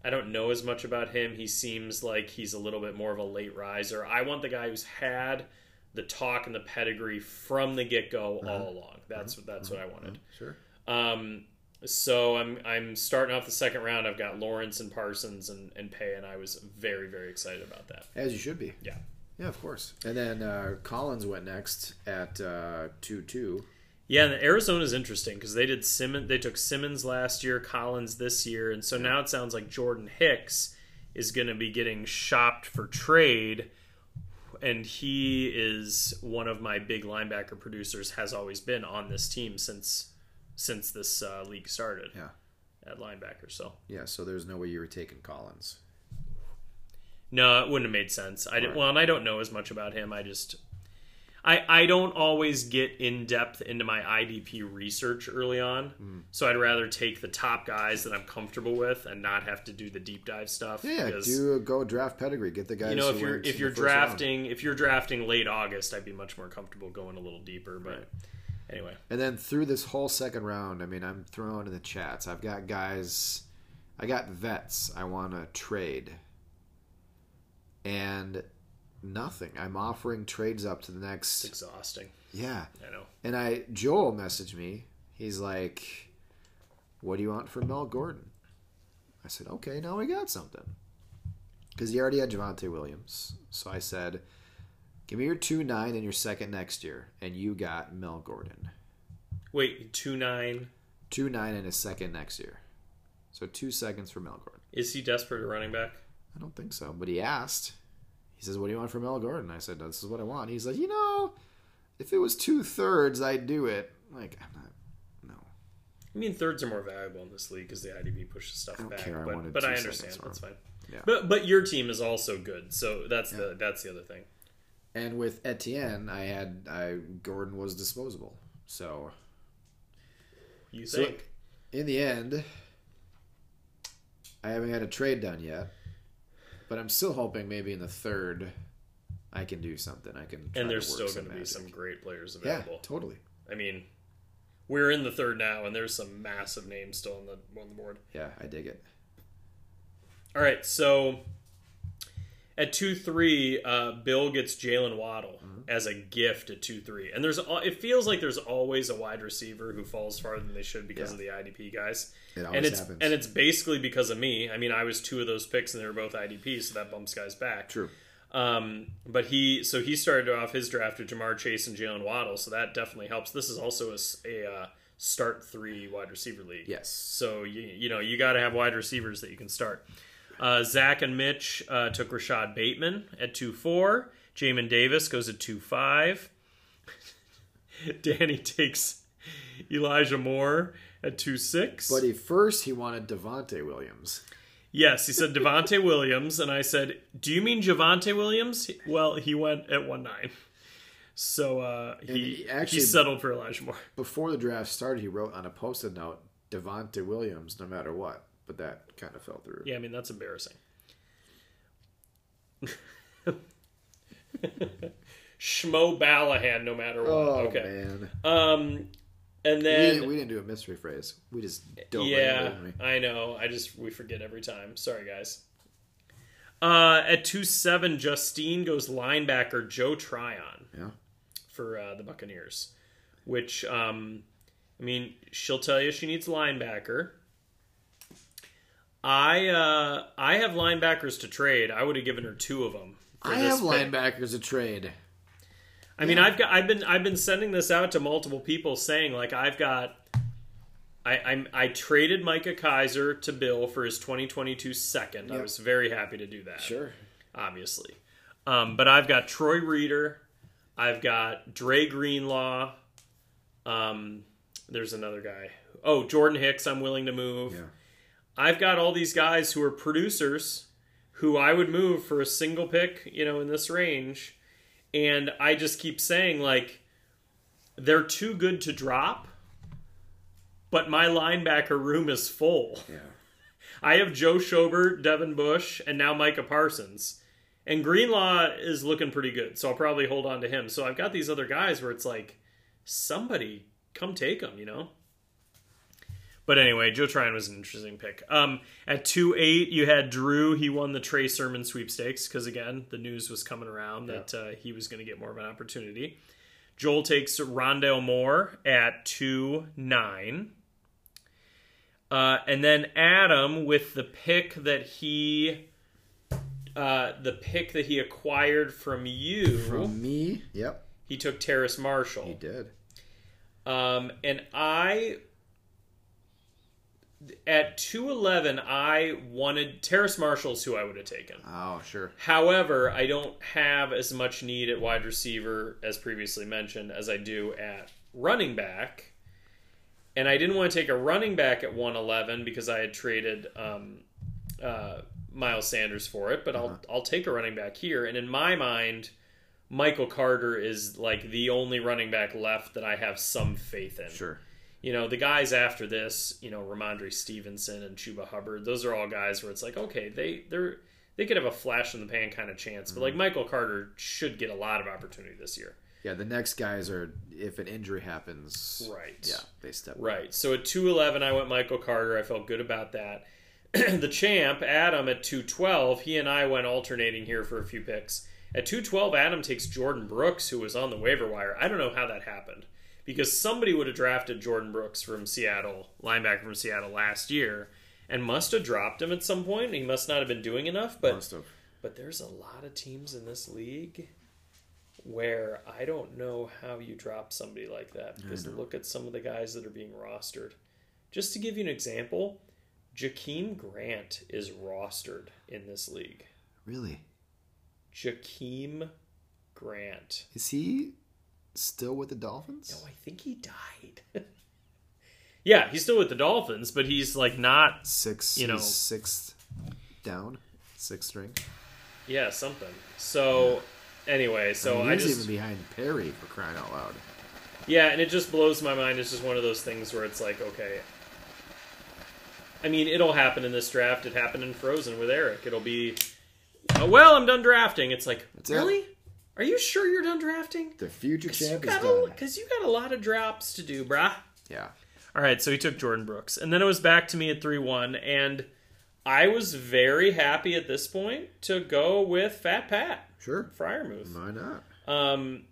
I don't know as much about him. He seems like he's a little bit more of a late riser. I want the guy who's had the talk and the pedigree from the get go all along. That's what that's what I wanted. Sure. Um, so I'm I'm starting off the second round. I've got Lawrence and Parsons and, and Paye, and I was very very excited about that. As you should be. Yeah. Yeah, of course. And then uh, Collins went next at uh, 2 2. Yeah, and Arizona's interesting because they did Simmons. They took Simmons last year, Collins this year, and so now it sounds like Jordan Hicks is going to be getting shopped for trade, and he is one of my big linebacker producers. Has always been on this team since since this uh, league started. Yeah. at linebacker. So Yeah, so there's no way you were taking Collins. no, it wouldn't have made sense. I didn't. Right. Well, and I don't know as much about him. I just. I, I don't always get in depth into my IDP research early on, Hmm. so I'd rather take the top guys that I'm comfortable with and not have to do the deep dive stuff. Yeah, because, do go draft pedigree. Get the guys. you know if you're if you're first round. drafting if you're drafting late August, I'd be much more comfortable going a little deeper. But anyway, And then through this whole second round, I mean, I'm throwing in the chats. I've got guys, I got vets I want to trade, and nothing. I'm offering trades up to the it's next. exhausting. Yeah, I know. and I Joel messaged me. He's like, "What do you want for Mel Gordon?" I said, "Okay, now we got something." Because he already had Javonte Williams, so I said, "Give me your two nine and your second next year," and you got Mel Gordon. Wait, two nine. two nine and a second next year. So two seconds for Mel Gordon. Is he desperate at running back? I don't think so, but he asked. He says, "What do you want from Mel Gordon?" I said, "This is what I want." He's like, "You know, if it was two thirds, I'd do it." Like, I'm not. No, I mean, thirds are more valuable in this league because the IDP pushes stuff I don't back. care, I But, wanted but I understand. That's fine. Yeah. But but your team is also good, so that's the that's the other thing. And with Etienne, I had I Gordon was disposable. So You So- think? in the end, I haven't had a trade done yet, but I'm still hoping maybe in the third, I can do something. I can. and there's still going to be some great players available. Yeah, totally. I mean, we're in the third now, and there's some massive names still on the on the board. Yeah, I dig it. All right, so at two three, uh, Bill gets Jaylen Waddle Mm-hmm. as a gift at two three, and there's it feels like there's always a wide receiver who falls farther than they should because Yeah. of the IDP guys. It always and it's happens. and it's basically because of me. I mean, I was two of those picks, and they were both IDP, so that bumps guys back. True. Um, but he so he started off his draft with Ja'Marr Chase and Jaylen Waddle, so that definitely helps. This is also a uh, start three wide receiver league. Yes. So you you know you got to have wide receivers that you can start. Uh, Zach and Mitch uh, took Rashod Bateman at two four. Jamin Davis goes at two five. Danny takes Elijah Moore at two six. But he first he wanted Devonte Williams. Yes, he said Devonte Williams, and I said, "Do you mean Javonte Williams?" Well, he went at one nine, so uh, he he he actually- settled for Elijah Moore. Before the draft started, he wrote on a post-it note Devonte Williams, no matter what. But that kind of fell through. Yeah, I mean that's embarrassing. Schmo Ballahan, no matter what. Oh okay. man, Um, and then didn't, we didn't do a mystery phrase. We just don't. yeah, it. I know. I just we forget every time. Sorry, guys. Uh, at two seven, Justine goes linebacker Joe Tryon. Yeah. for uh, the Buccaneers, which um, I mean, she'll tell you she needs linebacker. I uh, I have linebackers to trade. I would have given her two of them. I have pick. linebackers to trade. I mean, I've got I've been I've been sending this out to multiple people saying like I've got. I, I'm, I traded Micah Kiser to Bill for his 2022 second. I was very happy to do that. Sure. obviously. Um, but I've got Troy Reeder, I've got Dre Greenlaw. Um, there's another guy. Oh, Jordan Hicks. I'm willing to move. Yeah. I've got all these guys who are producers who I would move for a single pick, you know, in this range. And I just keep saying, like, they're too good to drop, but my linebacker room is full. Yeah. I have Joe Schobert, Devin Bush, and now Micah Parsons. And Greenlaw is looking pretty good, so I'll probably hold on to him. So I've got these other guys where it's like, somebody come take them, you know? But anyway, Joe Tryon was an interesting pick. Um, at 2 8, you had Drew. He won the Trey Sermon sweepstakes because, again, the news was coming around that uh, he was going to get more of an opportunity. Joel takes Rondale Moore at 2 9. Uh, and then Adam with the pick that he, uh, the pick that he acquired from you, From me, yep, he took Terrace Marshall. he did. Um, and I, at 211, I wanted Terrace Marshall's who I would have taken. Oh, sure. However, I don't have as much need at wide receiver as previously mentioned as I do at running back. And I didn't want to take a running back at 111 because I had traded um, uh, Miles Sanders for it, but I'll I'll take a running back here. And in my mind, Michael Carter is like the only running back left that I have some faith in. Sure. You know, the guys after this, you know, Rhamondre Stevenson and Chuba Hubbard, those are all guys where it's like, okay, they they're they could have a flash in the pan kind of chance, but like mm-hmm. Michael Carter should get a lot of opportunity this year. Yeah, the next guys are if an injury happens. Right. Yeah, they step up. Right. So at 211, I went Michael Carter. I felt good about that. the champ, Adam, at 212, he and I went alternating here for a few picks. At 212, Adam takes Jordyn Brooks, who was on the waiver wire. I don't know how that happened because somebody would have drafted Jordyn Brooks from Seattle, linebacker from Seattle last year, and must have dropped him at some point. He must not have been doing enough, but but there's a lot of teams in this league where I don't know how you drop somebody like that because look at some of the guys that are being rostered. Just to give you an example, Jakeem Grant is rostered in this league. Really? Jakeem Grant. Is he still with the Dolphins? No, I think he died. yeah, he's still with the Dolphins, but he's like not. Six. You know- sixth down, sixth string. Yeah, something. So anyway, so I mean, I just even behind Perry for crying out loud. Yeah, and it just blows my mind. It's just one of those things where it's like, okay. I mean, it'll happen in this draft. It happened in Frozen with Eric. It'll be, oh, well, I'm done drafting. It's like, That's it. Really? Are you sure you're done drafting? The future Because you, champ is got done. a- 'cause you got a lot of drops to do, brah. Yeah. All right, so he took Jordyn Brooks. And then it was back to me at 3 1. And I was very happy at this point to go with Fat Pat, Sure. Freiermuth. Why not? Um,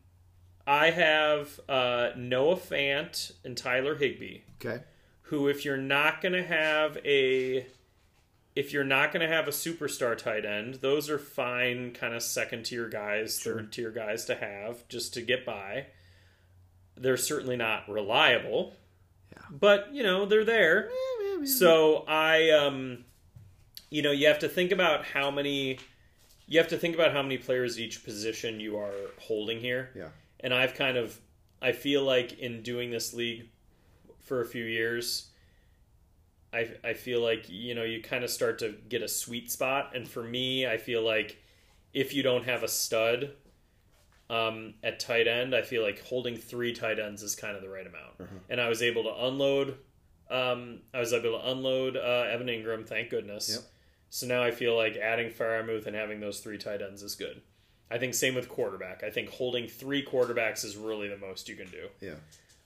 I have uh, Noah Fant and Tyler Higbee. Okay. who, if you're not going to have a, if you're not going to have a superstar tight end, those are fine, kind of second tier guys, third tier guys to have just to get by. They're certainly not reliable, Yeah. but you know they're there. So I, um, you know, you have to think about how many. You have to think about how many players each position you are holding here Yeah. and I've kind of I feel like in doing this league for a few years I I feel like you know you kind of start to get a sweet spot and for me I feel like if you don't have a stud um, at tight end I feel like holding three tight ends is kind of the right amount and I was able to unload um, I was able to unload uh, Evan Engram thank goodness Yep. so now I feel like adding Freiermuth and having those three tight ends is good I think same with quarterback. I think holding three quarterbacks is really the most you can do. Yeah.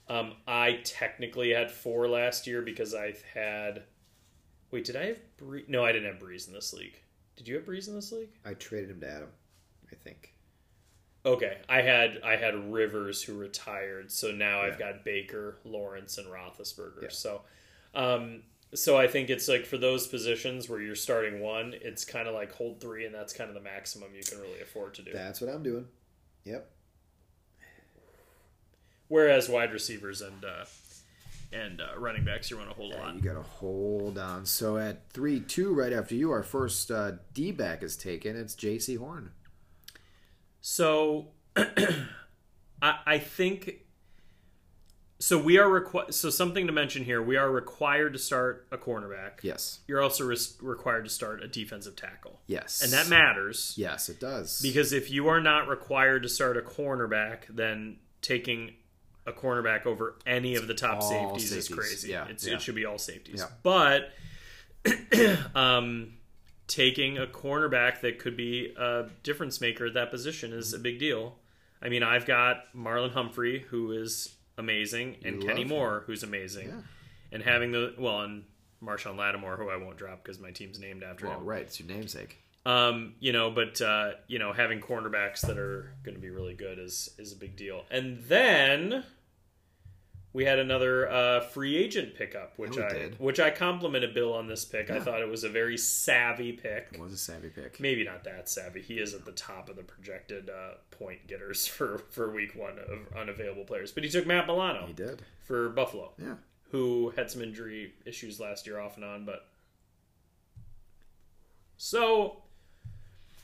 Um, I technically had four last year because I've had. Wait, did I have Brees? No, I didn't have Brees in this league. Did you have Brees in this league? I traded him to Adam. I think. Okay, I had I had Rivers who retired, so now I've got Baker, Lawrence, and Roethlisberger. Yeah. So, um, so I think it's like for those positions where you're starting one, it's kind of like hold three, and that's kind of the maximum you can really afford to do. That's what I'm doing. Yep. Whereas wide receivers and uh, and uh, running backs, you want to hold a Yeah, lot. you got to hold on. So at three two, right after you, our first uh, D back is taken. It's Jaycee Horn. So I, I think so. We are required. So something to mention here: we are required to start a cornerback. Yes. You're also required to start a defensive tackle, Yes. and that matters Yes, it does. because if you are not required to start a cornerback, then taking a cornerback over any of the top all safeties, is crazy. Yeah, yeah. It should be all safeties. Yeah. But um, taking a cornerback that could be a difference maker at that position is a big deal. I mean, I've got Marlon Humphrey, who is amazing, and You Kenny Moore, who's amazing. Yeah. And having the, well, and Marshon Lattimore, who I won't drop because my team's named after well, him. right. It's your namesake. Um, you know, but uh, you know, having cornerbacks that are going to be really good is is a big deal. And then we had another uh, free agent pickup, which we I did. which I complimented Bill on this pick. I thought it was a very savvy pick. It was a savvy pick. Maybe not that savvy. He is at the top of the projected uh, point getters for for week one of unavailable players. But he took Matt Milano He did. for Buffalo, Yeah. who had some injury issues last year off and on, but so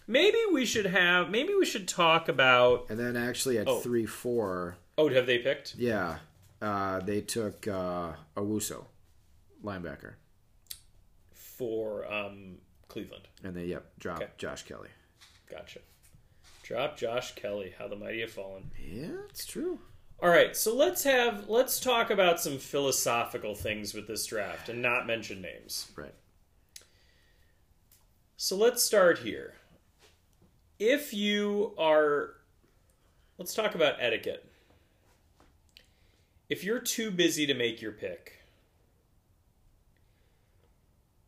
maybe we should have maybe we should talk about And then actually at Oh. three four, oh have they picked yeah, uh, they took uh, Owusu, linebacker, for um Cleveland. and they yep dropped Okay. Josh Kelly. Gotcha. Drop Josh Kelly. How the mighty have fallen. Yeah, it's true. All right, so let's have let's talk about some philosophical things with this draft and not mention names. Right. So let's start here. If you are let's talk about etiquette. If you're too busy to make your pick,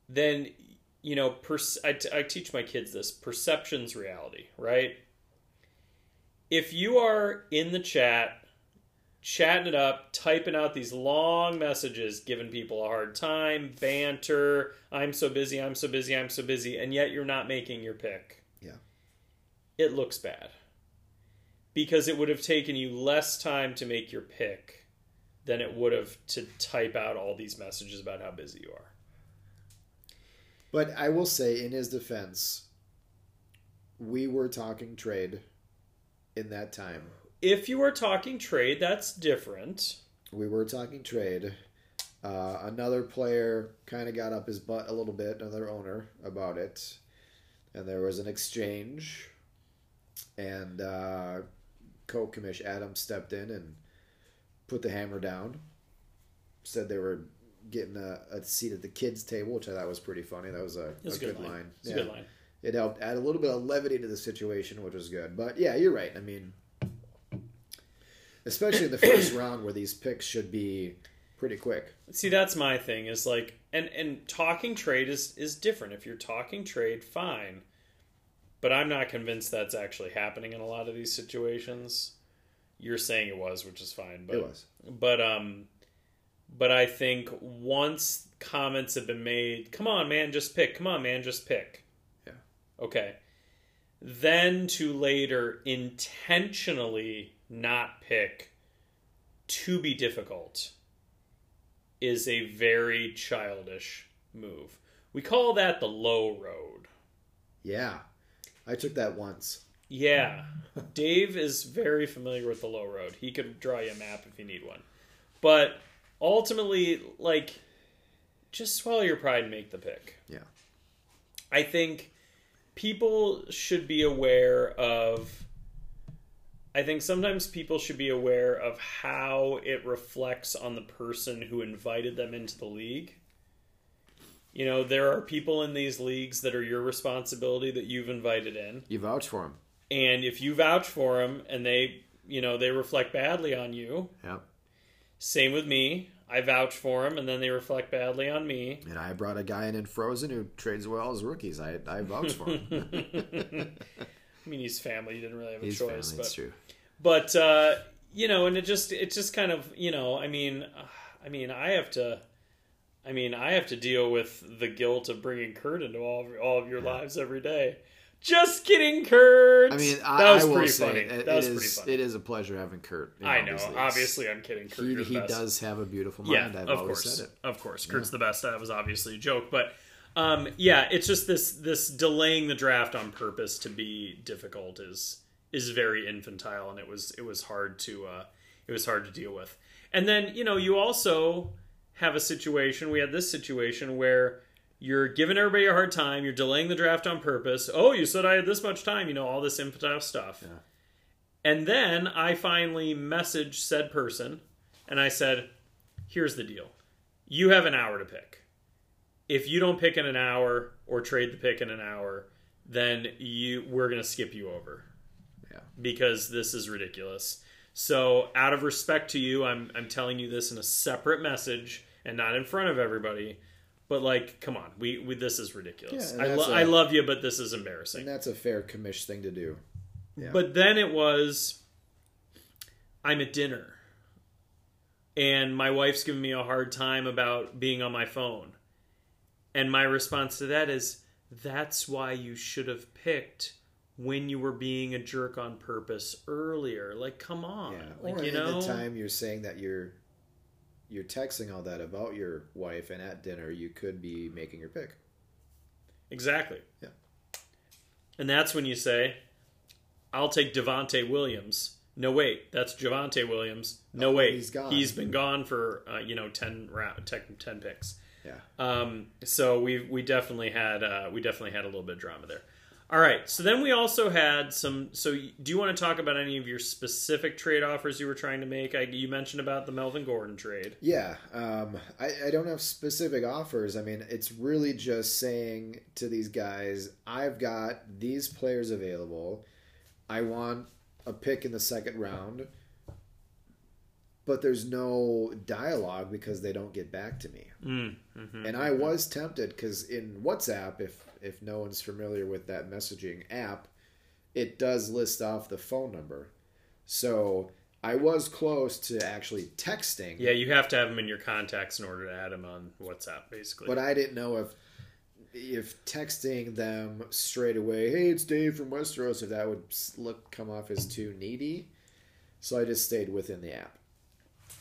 then you know, pers- I, t- I teach my kids this perception's reality, right? If you are in the chat, chatting it up, typing out these long messages, giving people a hard time, banter, I'm so busy, I'm so busy, I'm so busy, and yet you're not making your pick, Yeah. it looks bad. Because it would have taken you less time to make your pick than it would have to type out all these messages about how busy you are. But I will say, in his defense, we were talking trade in that time. If you are talking trade, that's different. We were talking trade. Uh, another player kind of got up his butt a little bit, another owner, about it. And there was an exchange. And uh, co commish Adam stepped in and put the hammer down. Said they were getting a, a seat at the kids' table, which I thought was pretty funny. That was a, a good, line. It's a good line. It helped add a little bit of levity to the situation, which was good. But yeah, you're right. I mean, especially in the first round where these picks should be pretty quick. See, that's my thing. Is like, and and talking trade is is different. If you're talking trade, fine, but I'm not convinced that's actually happening in a lot of these situations. You're saying it was, which is fine, but it was. but um, but I think once comments have been made, come on, man, just pick. Come on, man, just pick. Yeah. Okay. Then to later intentionally not pick to be difficult is a very childish move. We call that the low road. Yeah. I took that once. Yeah. Dave is very familiar with the low road. He could draw you a map if you need one. But ultimately, like, just swallow your pride and make the pick. Yeah. I think people should be aware of. I think sometimes people should be aware of how it reflects on the person who invited them into the league. You know, there are people in these leagues that are your responsibility that you've invited in. You vouch for him. And if you vouch for them and they, you know, they reflect badly on you, Yep. same with me. I vouch for them and then they reflect badly on me. And I brought a guy in in Frozen who trades well as rookies. I I vouch for him. I mean, he's family. You didn't really have a He's choice, family. but It's true. but uh, you know, and it just it just kind of you know, I mean, uh, I mean, I have to, I mean, I have to deal with the guilt of bringing Kurt into all of, all of your lives every day. Just kidding, Kurt. I mean, I, that was I will pretty say funny. it- that it was is- pretty funny. It is a pleasure having Kurt. I know. leagues. Obviously, I'm kidding. Kurt, he, he does have a beautiful Yeah, mind. I've of always course, said it. of course. Kurt's the best. That was obviously a joke, but um, yeah, it's just this this delaying the draft on purpose to be difficult is is very infantile, and it was it was hard to uh, it was hard to deal with. And then you know you also have a situation. We had this situation where you're giving everybody a hard time. You're delaying the draft on purpose. Oh, you said I had this much time. You know all this infantile stuff. Yeah. And then I finally messaged said person, and I said, "Here's the deal. You have an hour to pick. If you don't pick in an hour or trade the pick in an hour, then you we're gonna skip you over Yeah. because this is ridiculous. So, out of respect to you, I'm I'm telling you this in a separate message and not in front of everybody. But like, come on, we, we this is ridiculous. Yeah, I lo- a- I love you, but this is embarrassing. And that's a fair commish thing to do. Yeah. But then it was I'm at dinner and my wife's giving me a hard time about being on my phone. And my response to that is that's why you should have picked when you were being a jerk on purpose earlier. Like come on. Yeah. Like or you know the time you're saying that you're you're texting all that about your wife, and at dinner you could be making your pick. Exactly. Yeah. And that's when you say, I'll take Devonte Williams. No, wait, that's Javonte Williams. No, Oh, wait, he's gone. He's been gone for uh, you know ten round, 10, 10 picks. Yeah. Um, so we we definitely had uh, we definitely had a little bit of drama there. All right. So then we also had some. So do you want to talk about any of your specific trade offers you were trying to make? I, you mentioned about the Melvin Gordon trade. Yeah, um, I, I don't have specific offers. I mean, it's really just saying to these guys, I've got these players available. I want a pick in the second round, but there's no dialogue because they don't get back to me. Mm, hmm And I was tempted because in WhatsApp, if if no one's familiar with that messaging app, it does list off the phone number. So I was close to actually texting. Yeah, you have to have them in your contacts in order to add them on WhatsApp, basically. But I didn't know if if texting them straight away, hey, it's Dave from Westeros, if that would look come off as too needy. So I just stayed within the app. Yeah,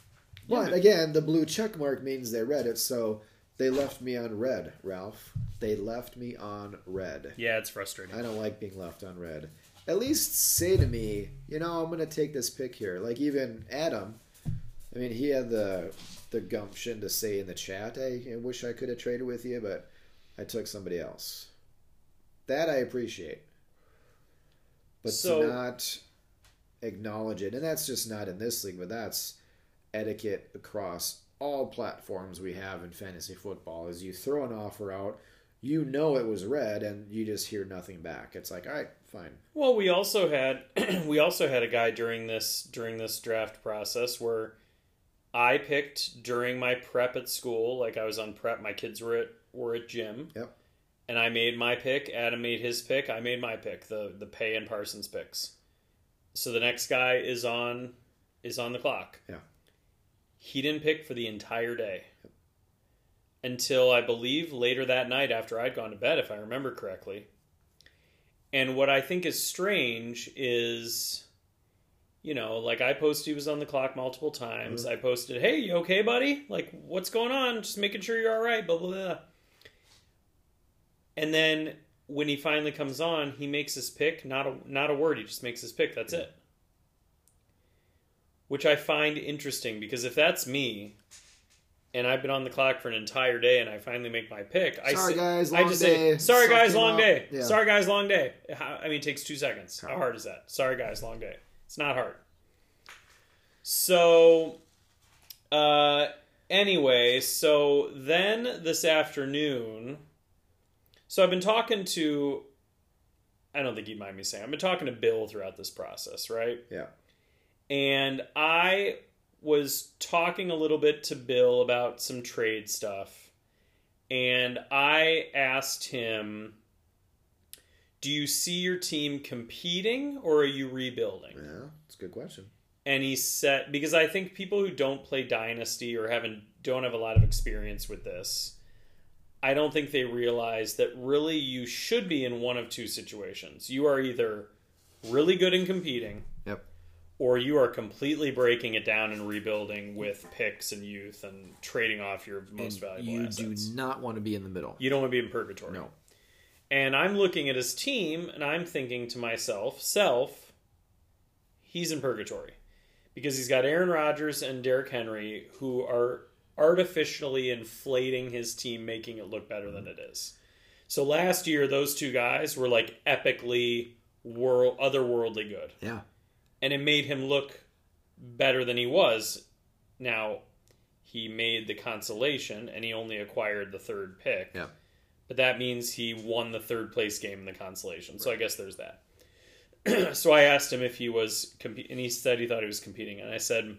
But but- again, the blue check mark means they read it, so they left me on red, Ralph. They left me on red. yeah, it's frustrating. I don't like being left on red. At least say to me, you know, I'm going to take this pick here. Like even Adam, I mean, he had the the gumption to say in the chat, "Hey, I wish I could have traded with you, but I took somebody else." That I appreciate, but So- to not acknowledge it, and that's just not in this league, but that's etiquette across all platforms we have in fantasy football. Is you throw an offer out, you know it was red, and you just hear nothing back. It's like, all right, fine. Well, we also had we also had a guy during this during this draft process where I picked during my prep at school, like I was on prep, my kids were at were at gym. Yep. And I made my pick, Adam made his pick, I made my pick, the the Paye and Parsons picks. So the next guy is on is on the clock. Yeah. He didn't pick for the entire day. Until I believe later that night after I'd gone to bed, if I remember correctly. And what I think is strange is, you know, like I posted he was on the clock multiple times. Mm-hmm. I posted, "Hey, you okay, buddy? Like, what's going on? Just making sure you're all right." Blah blah blah. And then when he finally comes on, he makes his pick. Not a not a word. He just makes his pick. That's it. Which I find interesting because if that's me, and I've been on the clock for an entire day, and I finally make my pick, I Sorry, say, guys, I long just day. say, "Sorry, guys, long up." day. Yeah. Sorry, guys, long day." How, I mean, it takes two seconds. How hard is that? Sorry, guys, long day. It's not hard. So, uh, anyway, so then this afternoon, so I've been talking to. I don't think you'd mind me saying. I've been talking to Bill throughout this process, right? Yeah. And I was talking a little bit to Bill about some trade stuff, and I asked him, "Do you see your team competing, or are you rebuilding?" Yeah, it's a good question. And he said, because I think people who don't play Dynasty or haven't don't have a lot of experience with this, I don't think they realize that really you should be in one of two situations. You are either really good in competing. Or you are completely breaking it down and rebuilding with picks and youth and trading off your most And valuable you assets. do not want to be in the middle. you don't want to be in purgatory. No. And I'm looking at his team and I'm thinking to myself, self, he's in purgatory. Because he's got Aaron Rodgers and Derrick Henry who are artificially inflating his team, making it look better than it is. So last year, those two guys were like epically world otherworldly good Yeah. And it made him look better than he was. Now, he made the consolation and he only acquired the third pick. Yeah. But that means he won the third place game in the consolation. So I guess there's that. so I asked him if he was competing, and he said he thought he was competing. And I said,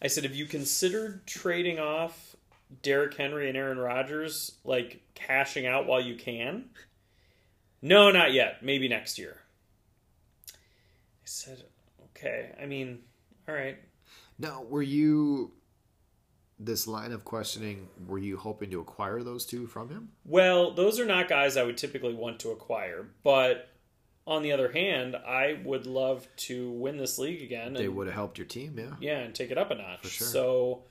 I said, have you considered trading off Derrick Henry and Aaron Rodgers, like cashing out while you can? No, not yet. Maybe next year. I said, okay. I mean, all right. Now, were you this line of questioning? Were you hoping to acquire those two from him? Well, those are not guys I would typically want to acquire, but on the other hand, I would love to win this league again. They and- would have helped your team. Yeah. yeah, and take it up a notch. sure. So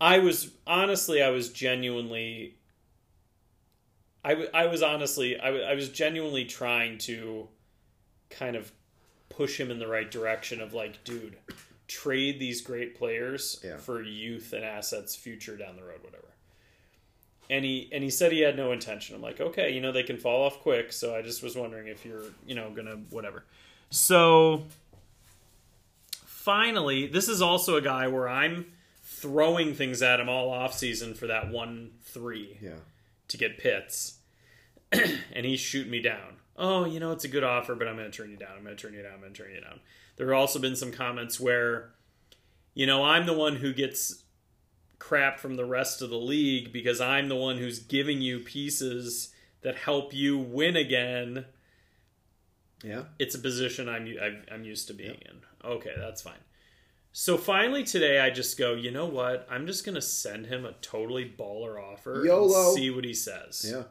I was honestly, I was genuinely, I, w- I was honestly, I, w- I was genuinely trying to kind of push him in the right direction of like, dude, trade these great players Yeah. for youth and assets, future down the road, whatever. and he and he said he had no intention. I'm like, okay, you know they can fall off quick, so I just was wondering if you're you know gonna whatever. So finally, this is also a guy where I'm throwing things at him all off season for that one three Yeah. to get pits, and he's shooting me down. Oh, you know, it's a good offer, but I'm going to turn you down. I'm going to turn you down. I'm going to turn you down. There have also been some comments where, you know, I'm the one who gets crap from the rest of the league because I'm the one who's giving you pieces that help you win again. Yeah. It's a position I'm I'm, I'm used to being in. Okay, that's fine. So finally today, I just go. You know what? I'm just gonna send him a totally baller offer YOLO. see what he says. Yeah.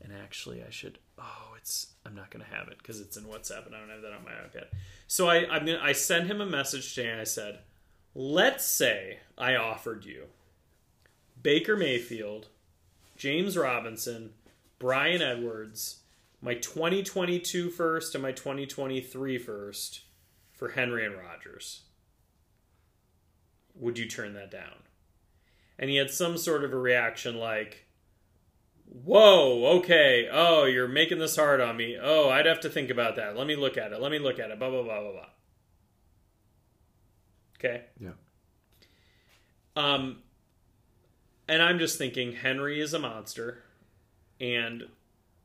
And actually, I should. Oh, it's. I'm not gonna have it because it's in WhatsApp, and I don't have that on my iPad. So I I'm gonna, I sent him a message today, I said, "Let's say I offered you Baker Mayfield, James Robinson, Bryan Edwards, my 2022 first and my 2023 first for Henry and Rodgers. Would you turn that down?" And he had some sort of a reaction like, Whoa, okay. Oh, you're making this hard on me. Oh, I'd have to think about that. Let me look at it. Let me look at it. Blah, blah, blah, blah, blah. Okay. Yeah. Um, and I'm just thinking Henry is a monster, and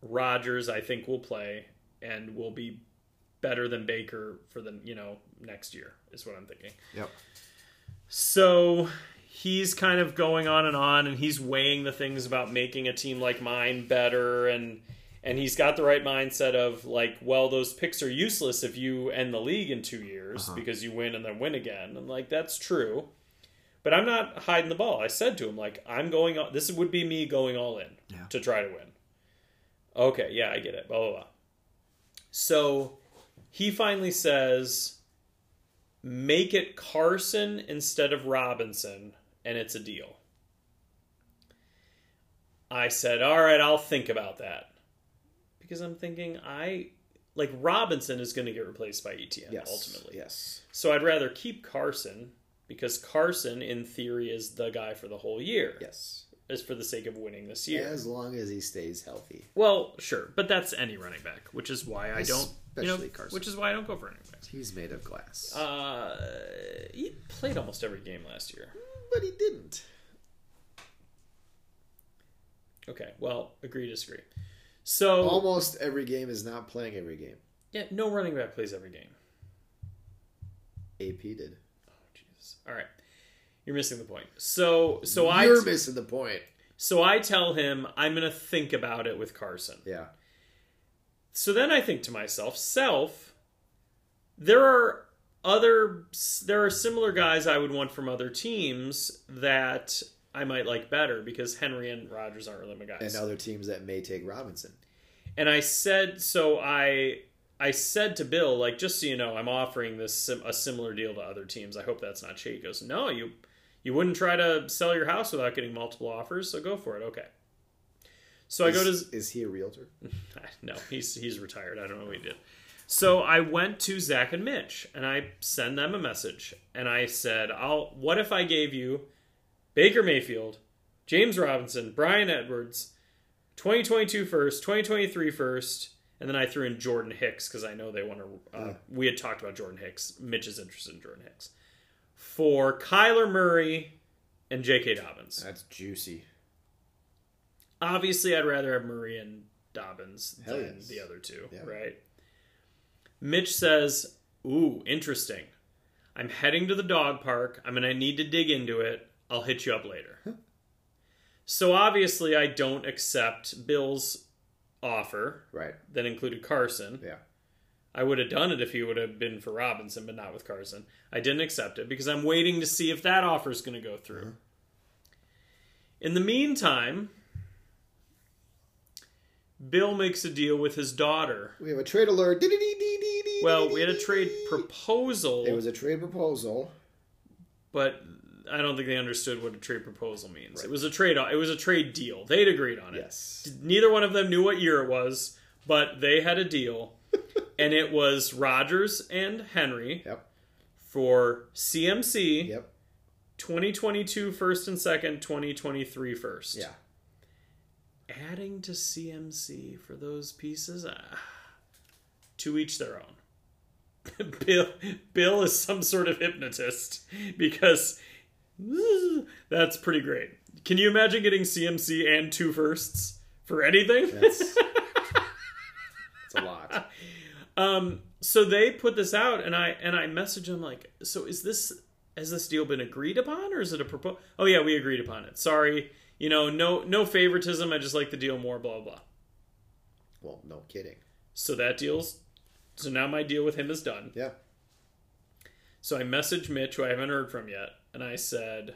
Rodgers, I think, will play and will be better than Baker for the, you know, next year, is what I'm thinking. Yep. So he's kind of going on and on, and he's weighing the things about making a team like mine better, and and he's got the right mindset of like, well, those picks are useless if you end the league in two years uh-huh. because you win and then win again, and like that's true. But I'm not hiding the ball. I said to him like, I'm going. All, this would be me going all in Yeah. to try to win. Okay, yeah, I get it. Blah blah blah. So he finally says, make it Carson instead of Robinson, and it's a deal. I said, all right, I'll think about that. Because I'm thinking, I like Robinson is going to get replaced by ETN Yes. ultimately. Yes. So I'd rather keep Carson because Carson, in theory, is the guy for the whole year. Yes. Is for the sake of winning this year. As long as he stays healthy. Well, sure, but that's any running back, which is why I don't. You know, Especially Carson. which is why I don't go for running backs. He's made of glass. Uh, he played almost every game last year. but he didn't. Okay, well, agree disagree. So Almost every game is not playing every game. yeah, no running back plays every game. AP did. Oh Jesus. All right, you're missing the point. So so I. You're missing the point. so I tell him I'm gonna think about it with Carson. Yeah. So then I think to myself, self, there are other there are similar guys I would want from other teams that I might like better because Henry and Rodgers aren't really my guys. And other teams that may take Robinson. And I said so I I said to Bill like just so you know I'm offering this sim- a similar deal to other teams. I hope that's not shady. He goes, "No, you you wouldn't try to sell your house without getting multiple offers, so go for it." Okay. So I go to Is, is he a realtor? no, he's he's retired. I don't know what he did. So I went to Zach and Mitch and I send them a message and I said, "I'll. What if I gave you Baker Mayfield, James Robinson, Bryan Edwards, 2022 first, 2023 first, and then I threw in Jordan Hicks because I know they want to. Uh, We had talked about Jordan Hicks. Mitch is interested in Jordan Hicks for Kyler Murray and J.K. Dobbins. That's juicy. Obviously, I'd rather have Murray and Dobbins Hell than yes. the other two, Yeah. right? Mitch says, Ooh, interesting. I'm heading to the dog park. I'm going to need to dig into it. I'll hit you up later. so obviously, I don't accept Bill's offer Right. that included Carson. Yeah. I would have done it if he would have been for Robinson, but not with Carson. I didn't accept it because I'm waiting to see if that offer is going to go through. Mm-hmm. In the meantime, Bill makes a deal with his daughter. We have a trade alert. Well, we had a trade proposal, It was a trade proposal. but I don't think they understood what a trade proposal means. It was a trade. It was a trade deal. They'd agreed on it. Yes. Neither one of them knew what year it was, but they had a deal, and it was Rodgers and Henry Yep. for CMC, Yep. 2022 first and second, 2023 first. Yeah. Adding to CMC for those pieces, ah, to each their own. Bill Bill is some sort of hypnotist because that's pretty great. Can you imagine getting CMC and two firsts for anything? That's, that's a lot. Um, so they put this out, and I and I message them like, so is this has this deal been agreed upon, or is it a proposal? Oh yeah, we agreed upon it. Sorry, you know, no no favoritism. I just like the deal more. Blah blah. Well, no kidding. So that deal's so now my deal with him is done. Yeah. So I messaged Mitch, who I haven't heard from yet, and I said,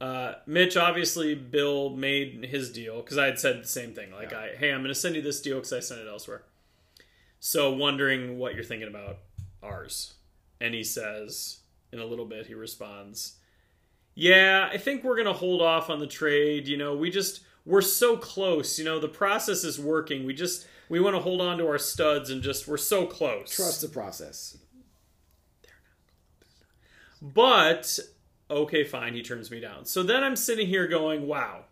uh, Mitch, obviously Bill made his deal because I had said the same thing. Like, Yeah. I hey, I'm going to send you this deal because I sent it elsewhere. So wondering what you're thinking about ours, and he says in a little bit he responds, Yeah, I think we're going to hold off on the trade. You know, we just we're so close. You know, the process is working. We just we want to hold on to our studs and just we're so close. Trust the process. But okay, fine, he turns me down. So then I'm sitting here going, wow.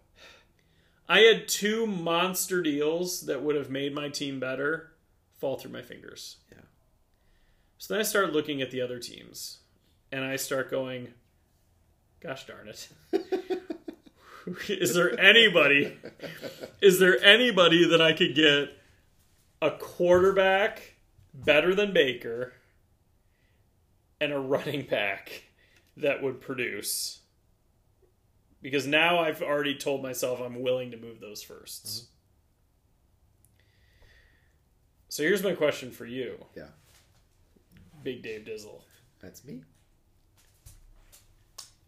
I had two monster deals that would have made my team better fall through my fingers. Yeah. So then I start looking at the other teams and I start going, gosh darn it. is there anybody is there anybody that I could get a quarterback better than Baker and a running back that would produce? Because now I've already told myself I'm willing to move those 1sts So here's my question for you, Yeah. Big Dave Dizzle. That's me.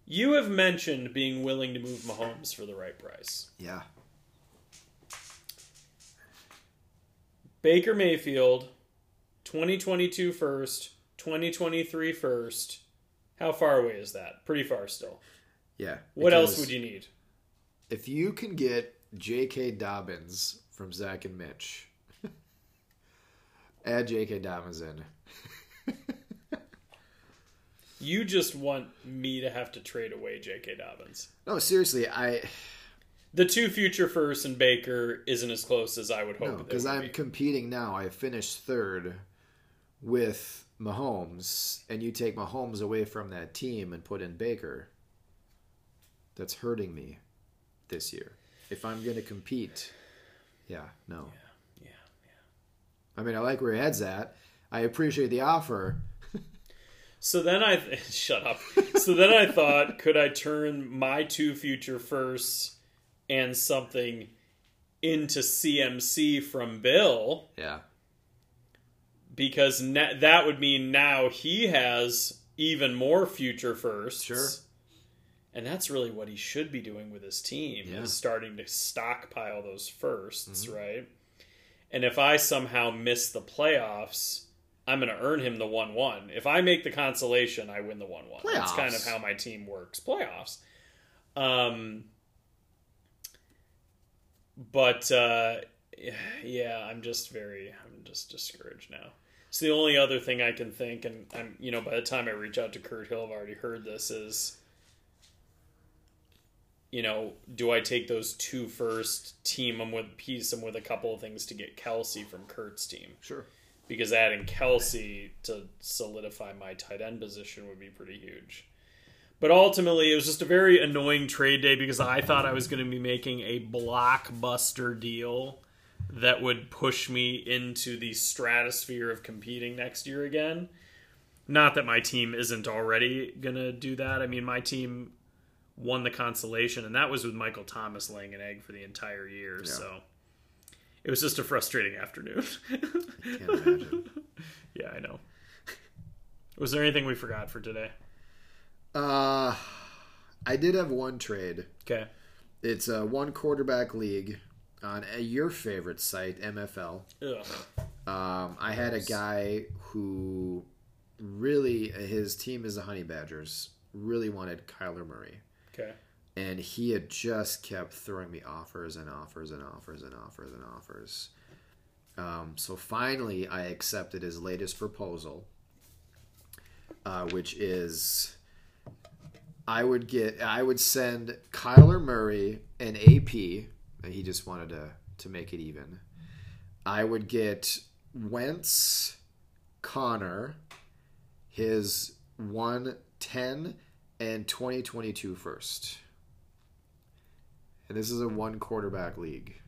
You have mentioned being willing to move Mahomes for the right price. Yeah. Baker Mayfield, 2022 first, 2023 first. How far away is that? Pretty far still. Yeah. What else would you need? If you can get J.K. Dobbins from Zach and Mitch, add J.K. Dobbins in. You just want me to have to trade away J.K. Dobbins. No, seriously, I The two future firsts and Baker isn't as close as I would hope. no because I'm be. competing now. I finished third with Mahomes, and you take Mahomes away from that team and put in Baker. That's hurting me this year. If I'm going to compete, yeah, no. yeah, I mean, I like where your head's at. I appreciate the offer. So then I shut up. So then I thought, could I turn my two future firsts and something into CMC from Bill? Yeah, Because na- that would mean now he has even more future firsts. Sure. And that's really what he should be doing with his team Yeah. is starting to stockpile those 1sts Mm-hmm. right? And if I somehow miss the playoffs, I'm going to earn him the 1 1. If I make the consolation, I win the 1 1. That's kind of how my team works. Playoffs. Um, but, uh, yeah, I'm just very, I'm just discouraged now. So the only other thing I can think, and I'm, you know, by the time I reach out to Kurt Hill, I've already heard this is, you know, do I take those two first, team them with, piece them with a couple of things to get Kelce from Kurt's team? sure. because adding Kelce to solidify my tight end position would be pretty huge. But ultimately, it was just a very annoying trade day because I thought I was going to be making a blockbuster deal that would push me into the stratosphere of competing next year again. Not that my team isn't already going to do that. I mean, my team won the consolation, and that was with Michael Thomas laying an egg for the entire year. So it was just a frustrating afternoon. Can't imagine. Yeah, I know. Was there anything we forgot for today? Uh, I did have one trade. Okay. It's a one quarterback league on uh, your favorite site, MFL. Um, I had a guy who really his team is the Honey Badgers. Really wanted Kyler Murray, Okay. and he had just kept throwing me offers and offers and offers and offers and offers. Um, so finally, I accepted his latest proposal, uh, which is I would get I would send Kyler Murray an AP. and He just wanted to to make it even. I would get Wentz, Conner, his 110 and 2022 first. And this is a one quarterback league.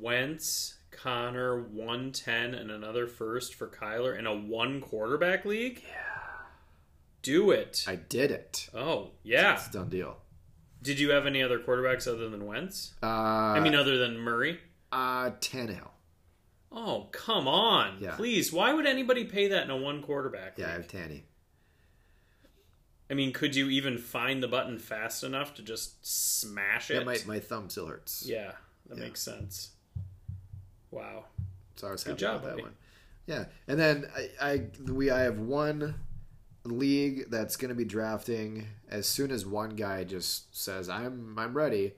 Wentz, Conner, 110, and another first for Kyler in a one quarterback league? Yeah. Do it. I did it. oh, yeah. It's a done deal. Did you have any other quarterbacks other than Wentz? Uh, I mean, other than Murray? uh, Tannehill. Oh, come on. Yeah. Please. Why would anybody pay that in a one quarterback league? Yeah, I have Tanny. I mean, could you even find the button fast enough to just smash it? Yeah, my, my thumb still hurts. Yeah, that Yeah. makes sense. Wow. So I was Good happy job, about that buddy. one. Yeah, and then I, I we I have one league that's going to be drafting as soon as one guy just says I'm I'm ready.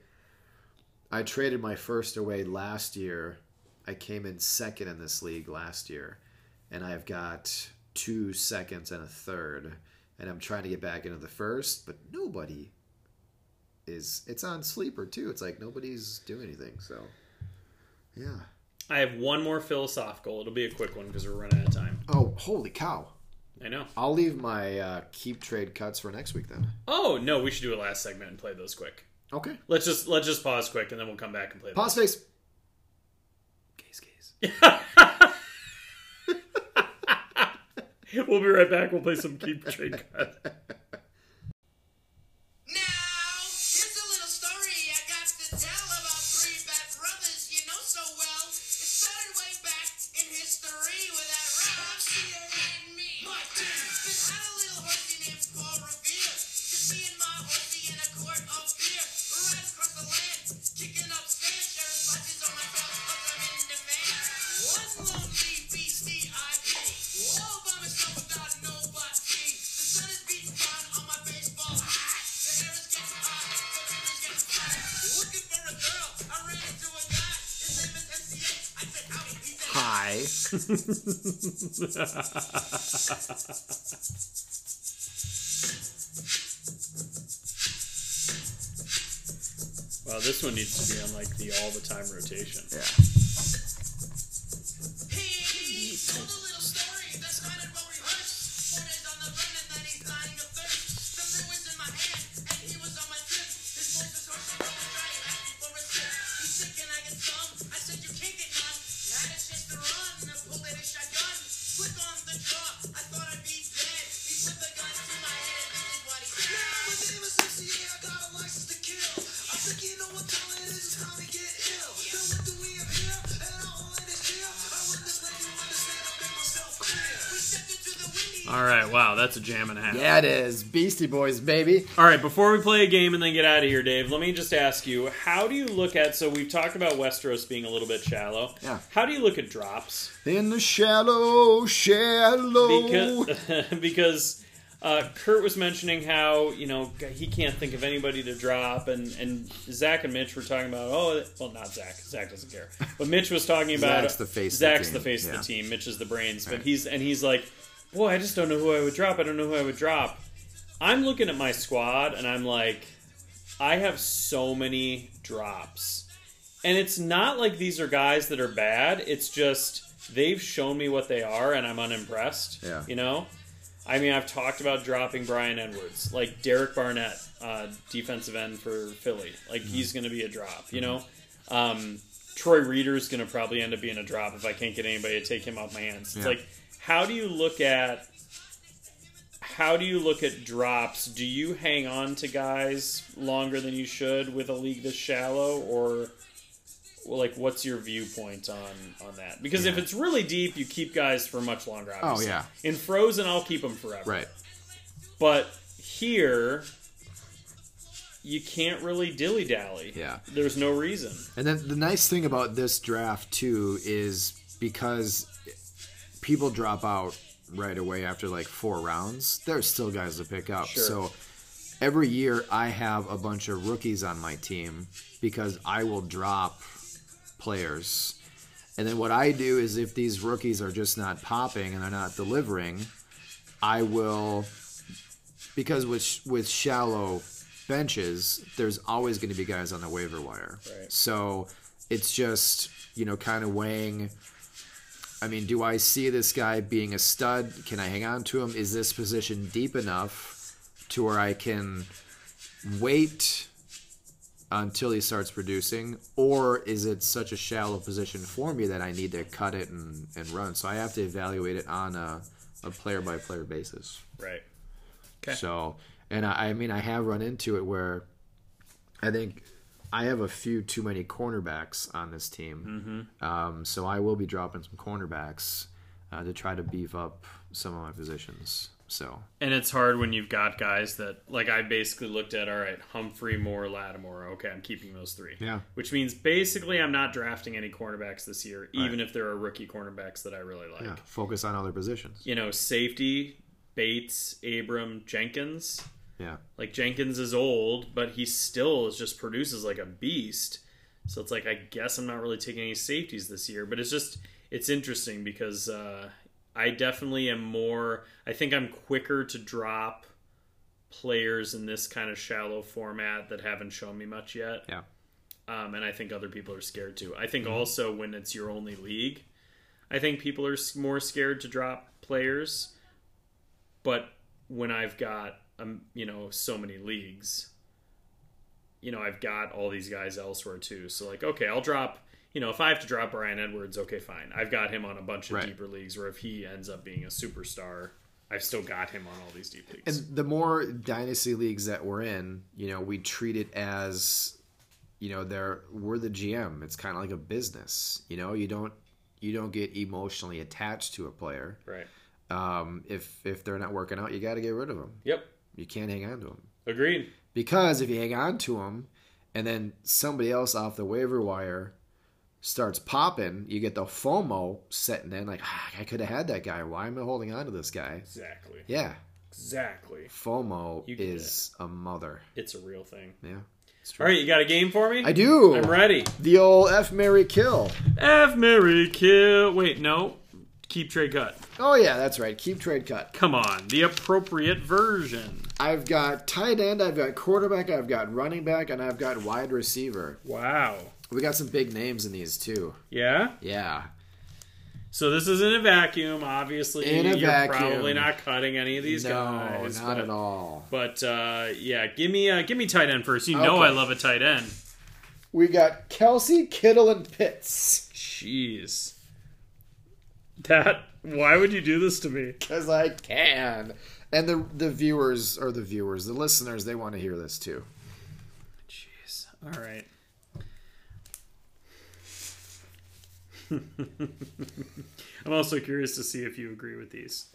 I traded my first away last year. I came in second in this league last year, and I've got two seconds and a third, and I'm trying to get back into the first, but nobody is. It's on sleeper too. It's like nobody's doing anything. So, yeah. I have one more philosophical. It'll be a quick one because we're running out of time. Oh, holy cow! I know. I'll leave my uh, keep trade cuts for next week then. Oh no, we should do a last segment and play those quick. Okay. Let's just let's just pause quick and then we'll come back and play. Pause face. Gaze, gaze. we'll be right back. We'll play some keep trade cut. Wow, this one needs to be on like the all the time rotation. Yeah. Right, wow, that's a jam and a half. Yeah, it is. Beastie Boys, baby. All right, before we play a game and then get out of here, Dave, let me just ask you: How do you look at? So we've talked about Westeros being a little bit shallow. Yeah. How do you look at drops? In the shallow, shallow. Because because uh, Kurt was mentioning how you know he can't think of anybody to drop, and and Zach and Mitch were talking about oh well not Zach Zach doesn't care, but Mitch was talking about Zach's the face of the team, the face yeah. of the team. Mitch is the brains, but Right. he's and he's like, boy, I just don't know who I would drop. I don't know who I would drop. I'm looking at my squad and I'm like, I have so many drops. And it's not like these are guys that are bad. It's just they've shown me what they are and I'm unimpressed. Yeah. You know? I mean, I've talked about dropping Bryan Edwards, like Derek Barnett, uh, defensive end for Philly. Like he's going to be a drop. You know, um, Troy Reeder's going to probably end up being a drop if I can't get anybody to take him off my hands. It's Yeah. like, how do you look at how do you look at drops? Do you hang on to guys longer than you should with a league this shallow, or like what's your viewpoint on on that? Because if it's really deep, you keep guys for much longer. Oh, obviously. yeah. In Frozen, I'll keep them forever. Right. But here, you can't really dilly dally. Yeah. There's no reason. And then the nice thing about this draft too is because people drop out right away after like four rounds, there's still guys to pick up. Sure. So every year I have a bunch of rookies on my team because I will drop players. And then what I do is if these rookies are just not popping and they're not delivering, I will because with with shallow benches, there's always going to be guys on the waiver wire. Right. So it's just you know kind of weighing. I mean, do I see this guy being a stud? Can I hang on to him? Is this position deep enough to where I can wait until he starts producing, or is it such a shallow position for me that I need to cut it and, and run? So I have to evaluate it on a, a player by player basis. Right. Okay. So, and I, I mean, I have run into it where I think I have a few too many cornerbacks on this team. Mm-hmm. Um, so I will be dropping some cornerbacks uh, to try to beef up some of my positions. So, And it's hard when you've got guys that, like, I basically looked at, all right, Humphrey, Moore, Lattimore. Okay, I'm keeping those three. Yeah. Which means basically I'm not drafting any cornerbacks this year, even if there are rookie cornerbacks that I really like. yeah, focus on other positions. You know, safety, Bates, Abram, Jenkins. Yeah. Like, Jenkins is old, but he still is just produces like a beast. So it's like, I guess I'm not really taking any safeties this year. But it's just, it's interesting because uh, I definitely am more, I think I'm quicker to drop players in this kind of shallow format that haven't shown me much yet. Yeah. Um, and I think other people are scared too. I think also when it's your only league, I think people are more scared to drop players. But when I've got um, you know so many leagues, you know I've got all these guys elsewhere too. So like, okay, I'll drop. You know, if I have to drop Bryan Edwards, okay, fine. I've got him on a bunch of Right. deeper leagues. Where if he ends up being a superstar, I've still got him on all these deep leagues. And the more dynasty leagues that we're in, you know, we treat it as, you know, they're we're the GM. It's kind of like a business. You know, you don't you don't get emotionally attached to a player. right. Um, if if they're not working out, you got to get rid of them. Yep. You can't hang on to them Agreed. because if you hang on to them, and then somebody else off the waiver wire starts popping, you get the FOMO setting in. Like ah, I could have had that guy. Why am I holding on to this guy? Exactly. Yeah, Exactly. FOMO is a mother. It's a real thing. Yeah. It's All right, you got a game for me? I do. I'm ready. The old F Mary Kill. F Mary Kill. Wait, no. Keep trade cut. Oh yeah, that's right. Keep trade cut. Come on, the appropriate version. I've got tight end, I've got quarterback, I've got running back, and I've got wide receiver. Wow. We got some big names in these too. Yeah. Yeah. So this is in a vacuum. Obviously, In a you're vacuum. probably not cutting any of these no, guys. not but, at all. But uh, yeah, give me uh, give me tight end first. You know I love a tight end. We got Kelce, Kittle, and Pitts. Jeez. That. Why would you do this to me? Because I can. And the the viewers or the viewers, the listeners, they want to hear this too. Jeez. All right. I'm also curious to see if you agree with these.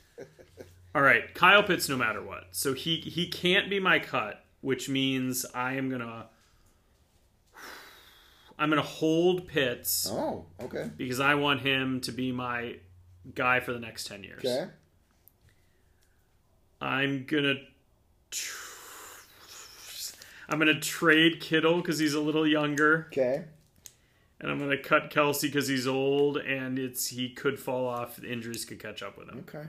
All right, Kyle Pitts, no matter what. So he he can't be my cut, which means I am gonna I'm gonna hold Pitts Oh, okay. because I want him to be my guy for the next ten years. Okay. I'm gonna. Tr- I'm gonna trade Kittle because he's a little younger, Okay. and I'm gonna cut Kelce because he's old, and it's he could fall off. Injuries could catch up with him. Okay.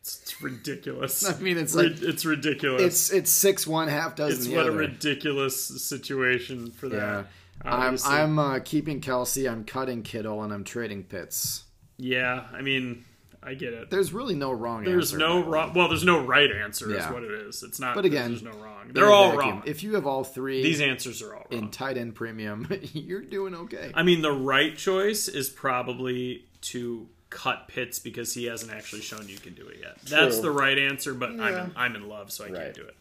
It's, it's ridiculous. I mean, it's like it's ridiculous. it's it's six one half dozen It's the what a ridiculous situation for that. Yeah. that. I'm I'm uh, keeping Kelce. I'm cutting Kittle, and I'm trading Pitts. Yeah. I mean, I get it. There's really no wrong There's answer. no wrong. Well, there's no right answer. Is Yeah. what it is. It's not. But again, there's no wrong. They're all vacuum, wrong. If you have all three These answers are all wrong. in tight end premium, you're doing okay. I mean, the right choice is probably to cut Pitts because he hasn't actually shown you can do it yet. That's the right answer, but I'm in, I'm in love, so I Right. can't do it.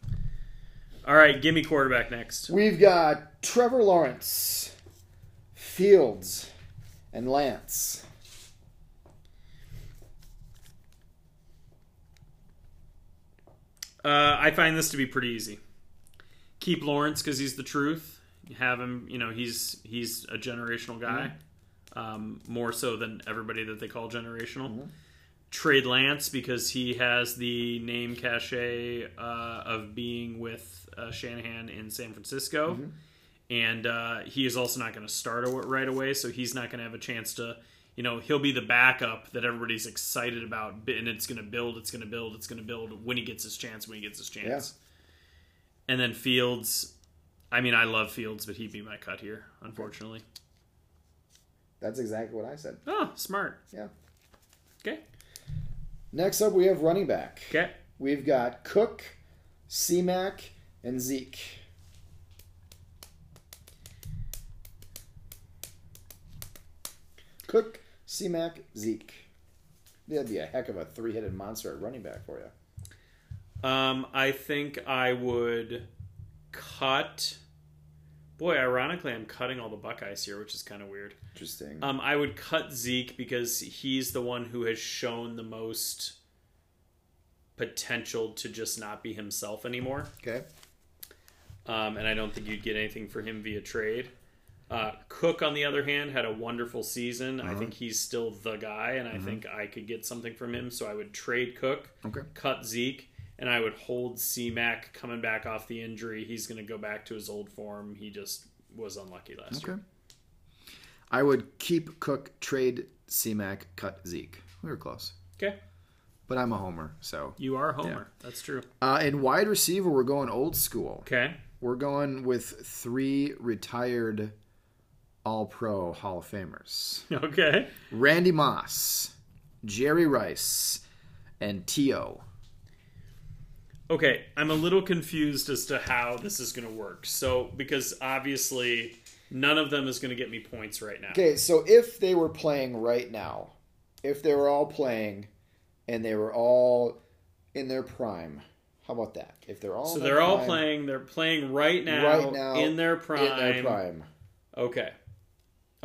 All right, give me quarterback next. We've got Trevor Lawrence, Fields, and Lance. Uh, I find this to be pretty easy. Keep Lawrence because he's the truth. Have him, you know, he's he's a generational guy, um, more so than everybody that they call generational. Trade Lance because he has the name cachet uh, of being with uh, Shanahan in San Francisco, and uh, he is also not going to start right away, so he's not going to have a chance to, you know, he'll be the backup that everybody's excited about, and it's going to build, it's going to build, it's going to build when he gets his chance, when he gets his chance. And then Fields, I mean, I love Fields, but he'd be my cut here, unfortunately. That's exactly what I said. Oh, smart. Yeah. Okay. Next up, we have running back. Okay. We've got Cook, C-Mac, and Zeke. Cook, C-Mac, Zeke. That'd be a heck of a three-headed monster at running back for you. Um, I think I would cut. Boy, ironically, I'm cutting all the Buckeyes here, which is kind of weird. Interesting. Um, I would cut Zeke because he's the one who has shown the most potential to just not be himself anymore. okay. Um, and I don't think you'd get anything for him via trade. Uh, Cook, on the other hand, had a wonderful season. I think he's still the guy, and I think I could get something from him. So I would trade Cook, Okay. cut Zeke, and I would hold C Mac coming back off the injury. He's going to go back to his old form. He just was unlucky last Okay. year. I would keep Cook, trade C-Mac, cut Zeke. We were close. Okay, But I'm a homer, so. you are a homer. That's true. Uh, in wide receiver, we're going old school. Okay, We're going with three retired All Pro Hall of Famers okay. Randy Moss, Jerry Rice, and T.O. Okay, I'm a little confused as to how this is going to work. So, because obviously none of them is going to get me points right now. Okay, so if they were playing right now, if they were all playing and they were all in their prime, how about that? If they're all So in their they're all prime, playing. They're playing right now, right now in their prime. in their prime. Okay.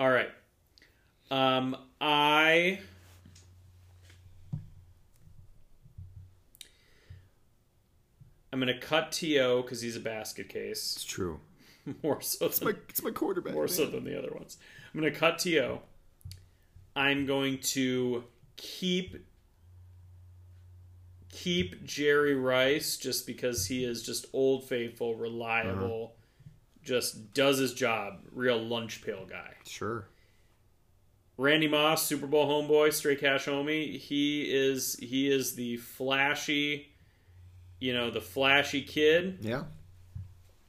All right. Um, I. I'm gonna cut T.O. because he's a basket case It's true. more so than it's my quarterback. more so than the other ones. I'm going to cut To. I'm going to keep keep Jerry Rice just because he is just old faithful, reliable, just does his job, real lunch pail guy. Sure. Randy Moss, Super Bowl homeboy, straight cash homie. He is he is the flashy, you know, the flashy kid Yeah.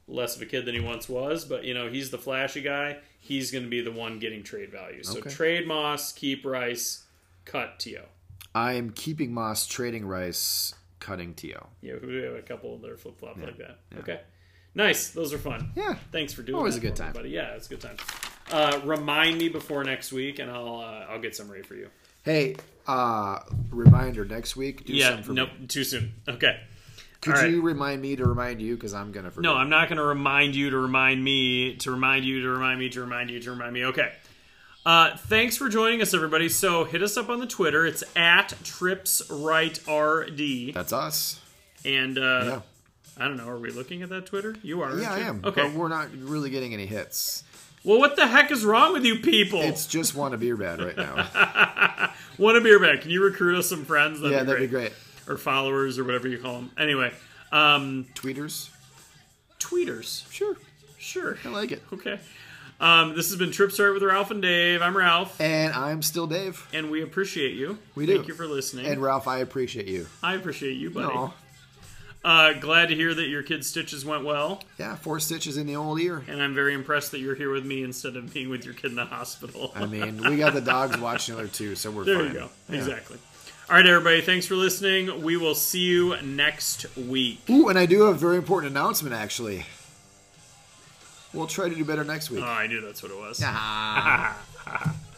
less of a kid than he once was, but you know he's the flashy guy. He's going to be the one getting trade value. So Okay. trade Moss, keep Rice, cut To. I am keeping Moss, trading Rice, cutting T.O. Yeah, we have a couple that are flip flop like that. Okay, nice. Those are fun. Yeah. Thanks for doing. Always a good time. buddy. Yeah, it's a good time. Uh, remind me before next week, and I'll uh, I'll get some ready for you. Hey, uh, reminder next week. Do yeah, nope, me. too soon. Okay. Could right. you remind me to remind you? Because I'm gonna forget. No, I'm not going to remind you to remind me to remind you to remind me to remind you to remind me. Okay. Uh, thanks for joining us, everybody. So hit us up on the Twitter. It's at TripsRightRD. That's us. And uh, Yeah. I don't know. Are we looking at that Twitter? You are. Yeah, I you? am. Okay. But we're not really getting any hits. Well, what the heck is wrong with you people? It's just one a beer bad right now. One a beer bad? Can you recruit us some friends? That'd yeah, be that'd be great. Or followers or whatever you call them. Anyway, um, Tweeters. tweeters. Sure. Sure. I like it. Okay. Um, this has been Trip Start with Ralph and Dave. I'm Ralph. And I'm still Dave. and we appreciate you. We do. Thank you for listening. And Ralph, I appreciate you. I appreciate you, buddy. No. Uh, glad to hear that your kid's stitches went well, Yeah, four stitches in the old ear. and I'm very impressed that you're here with me instead of being with your kid in the hospital. I mean, we got the dogs watching other too, so we're there fine. you go. Yeah. Exactly. All right, everybody. Thanks for listening. We will see you next week. Ooh, and I do have a very important announcement, actually. We'll try to do better next week. Oh, I knew that's what it was.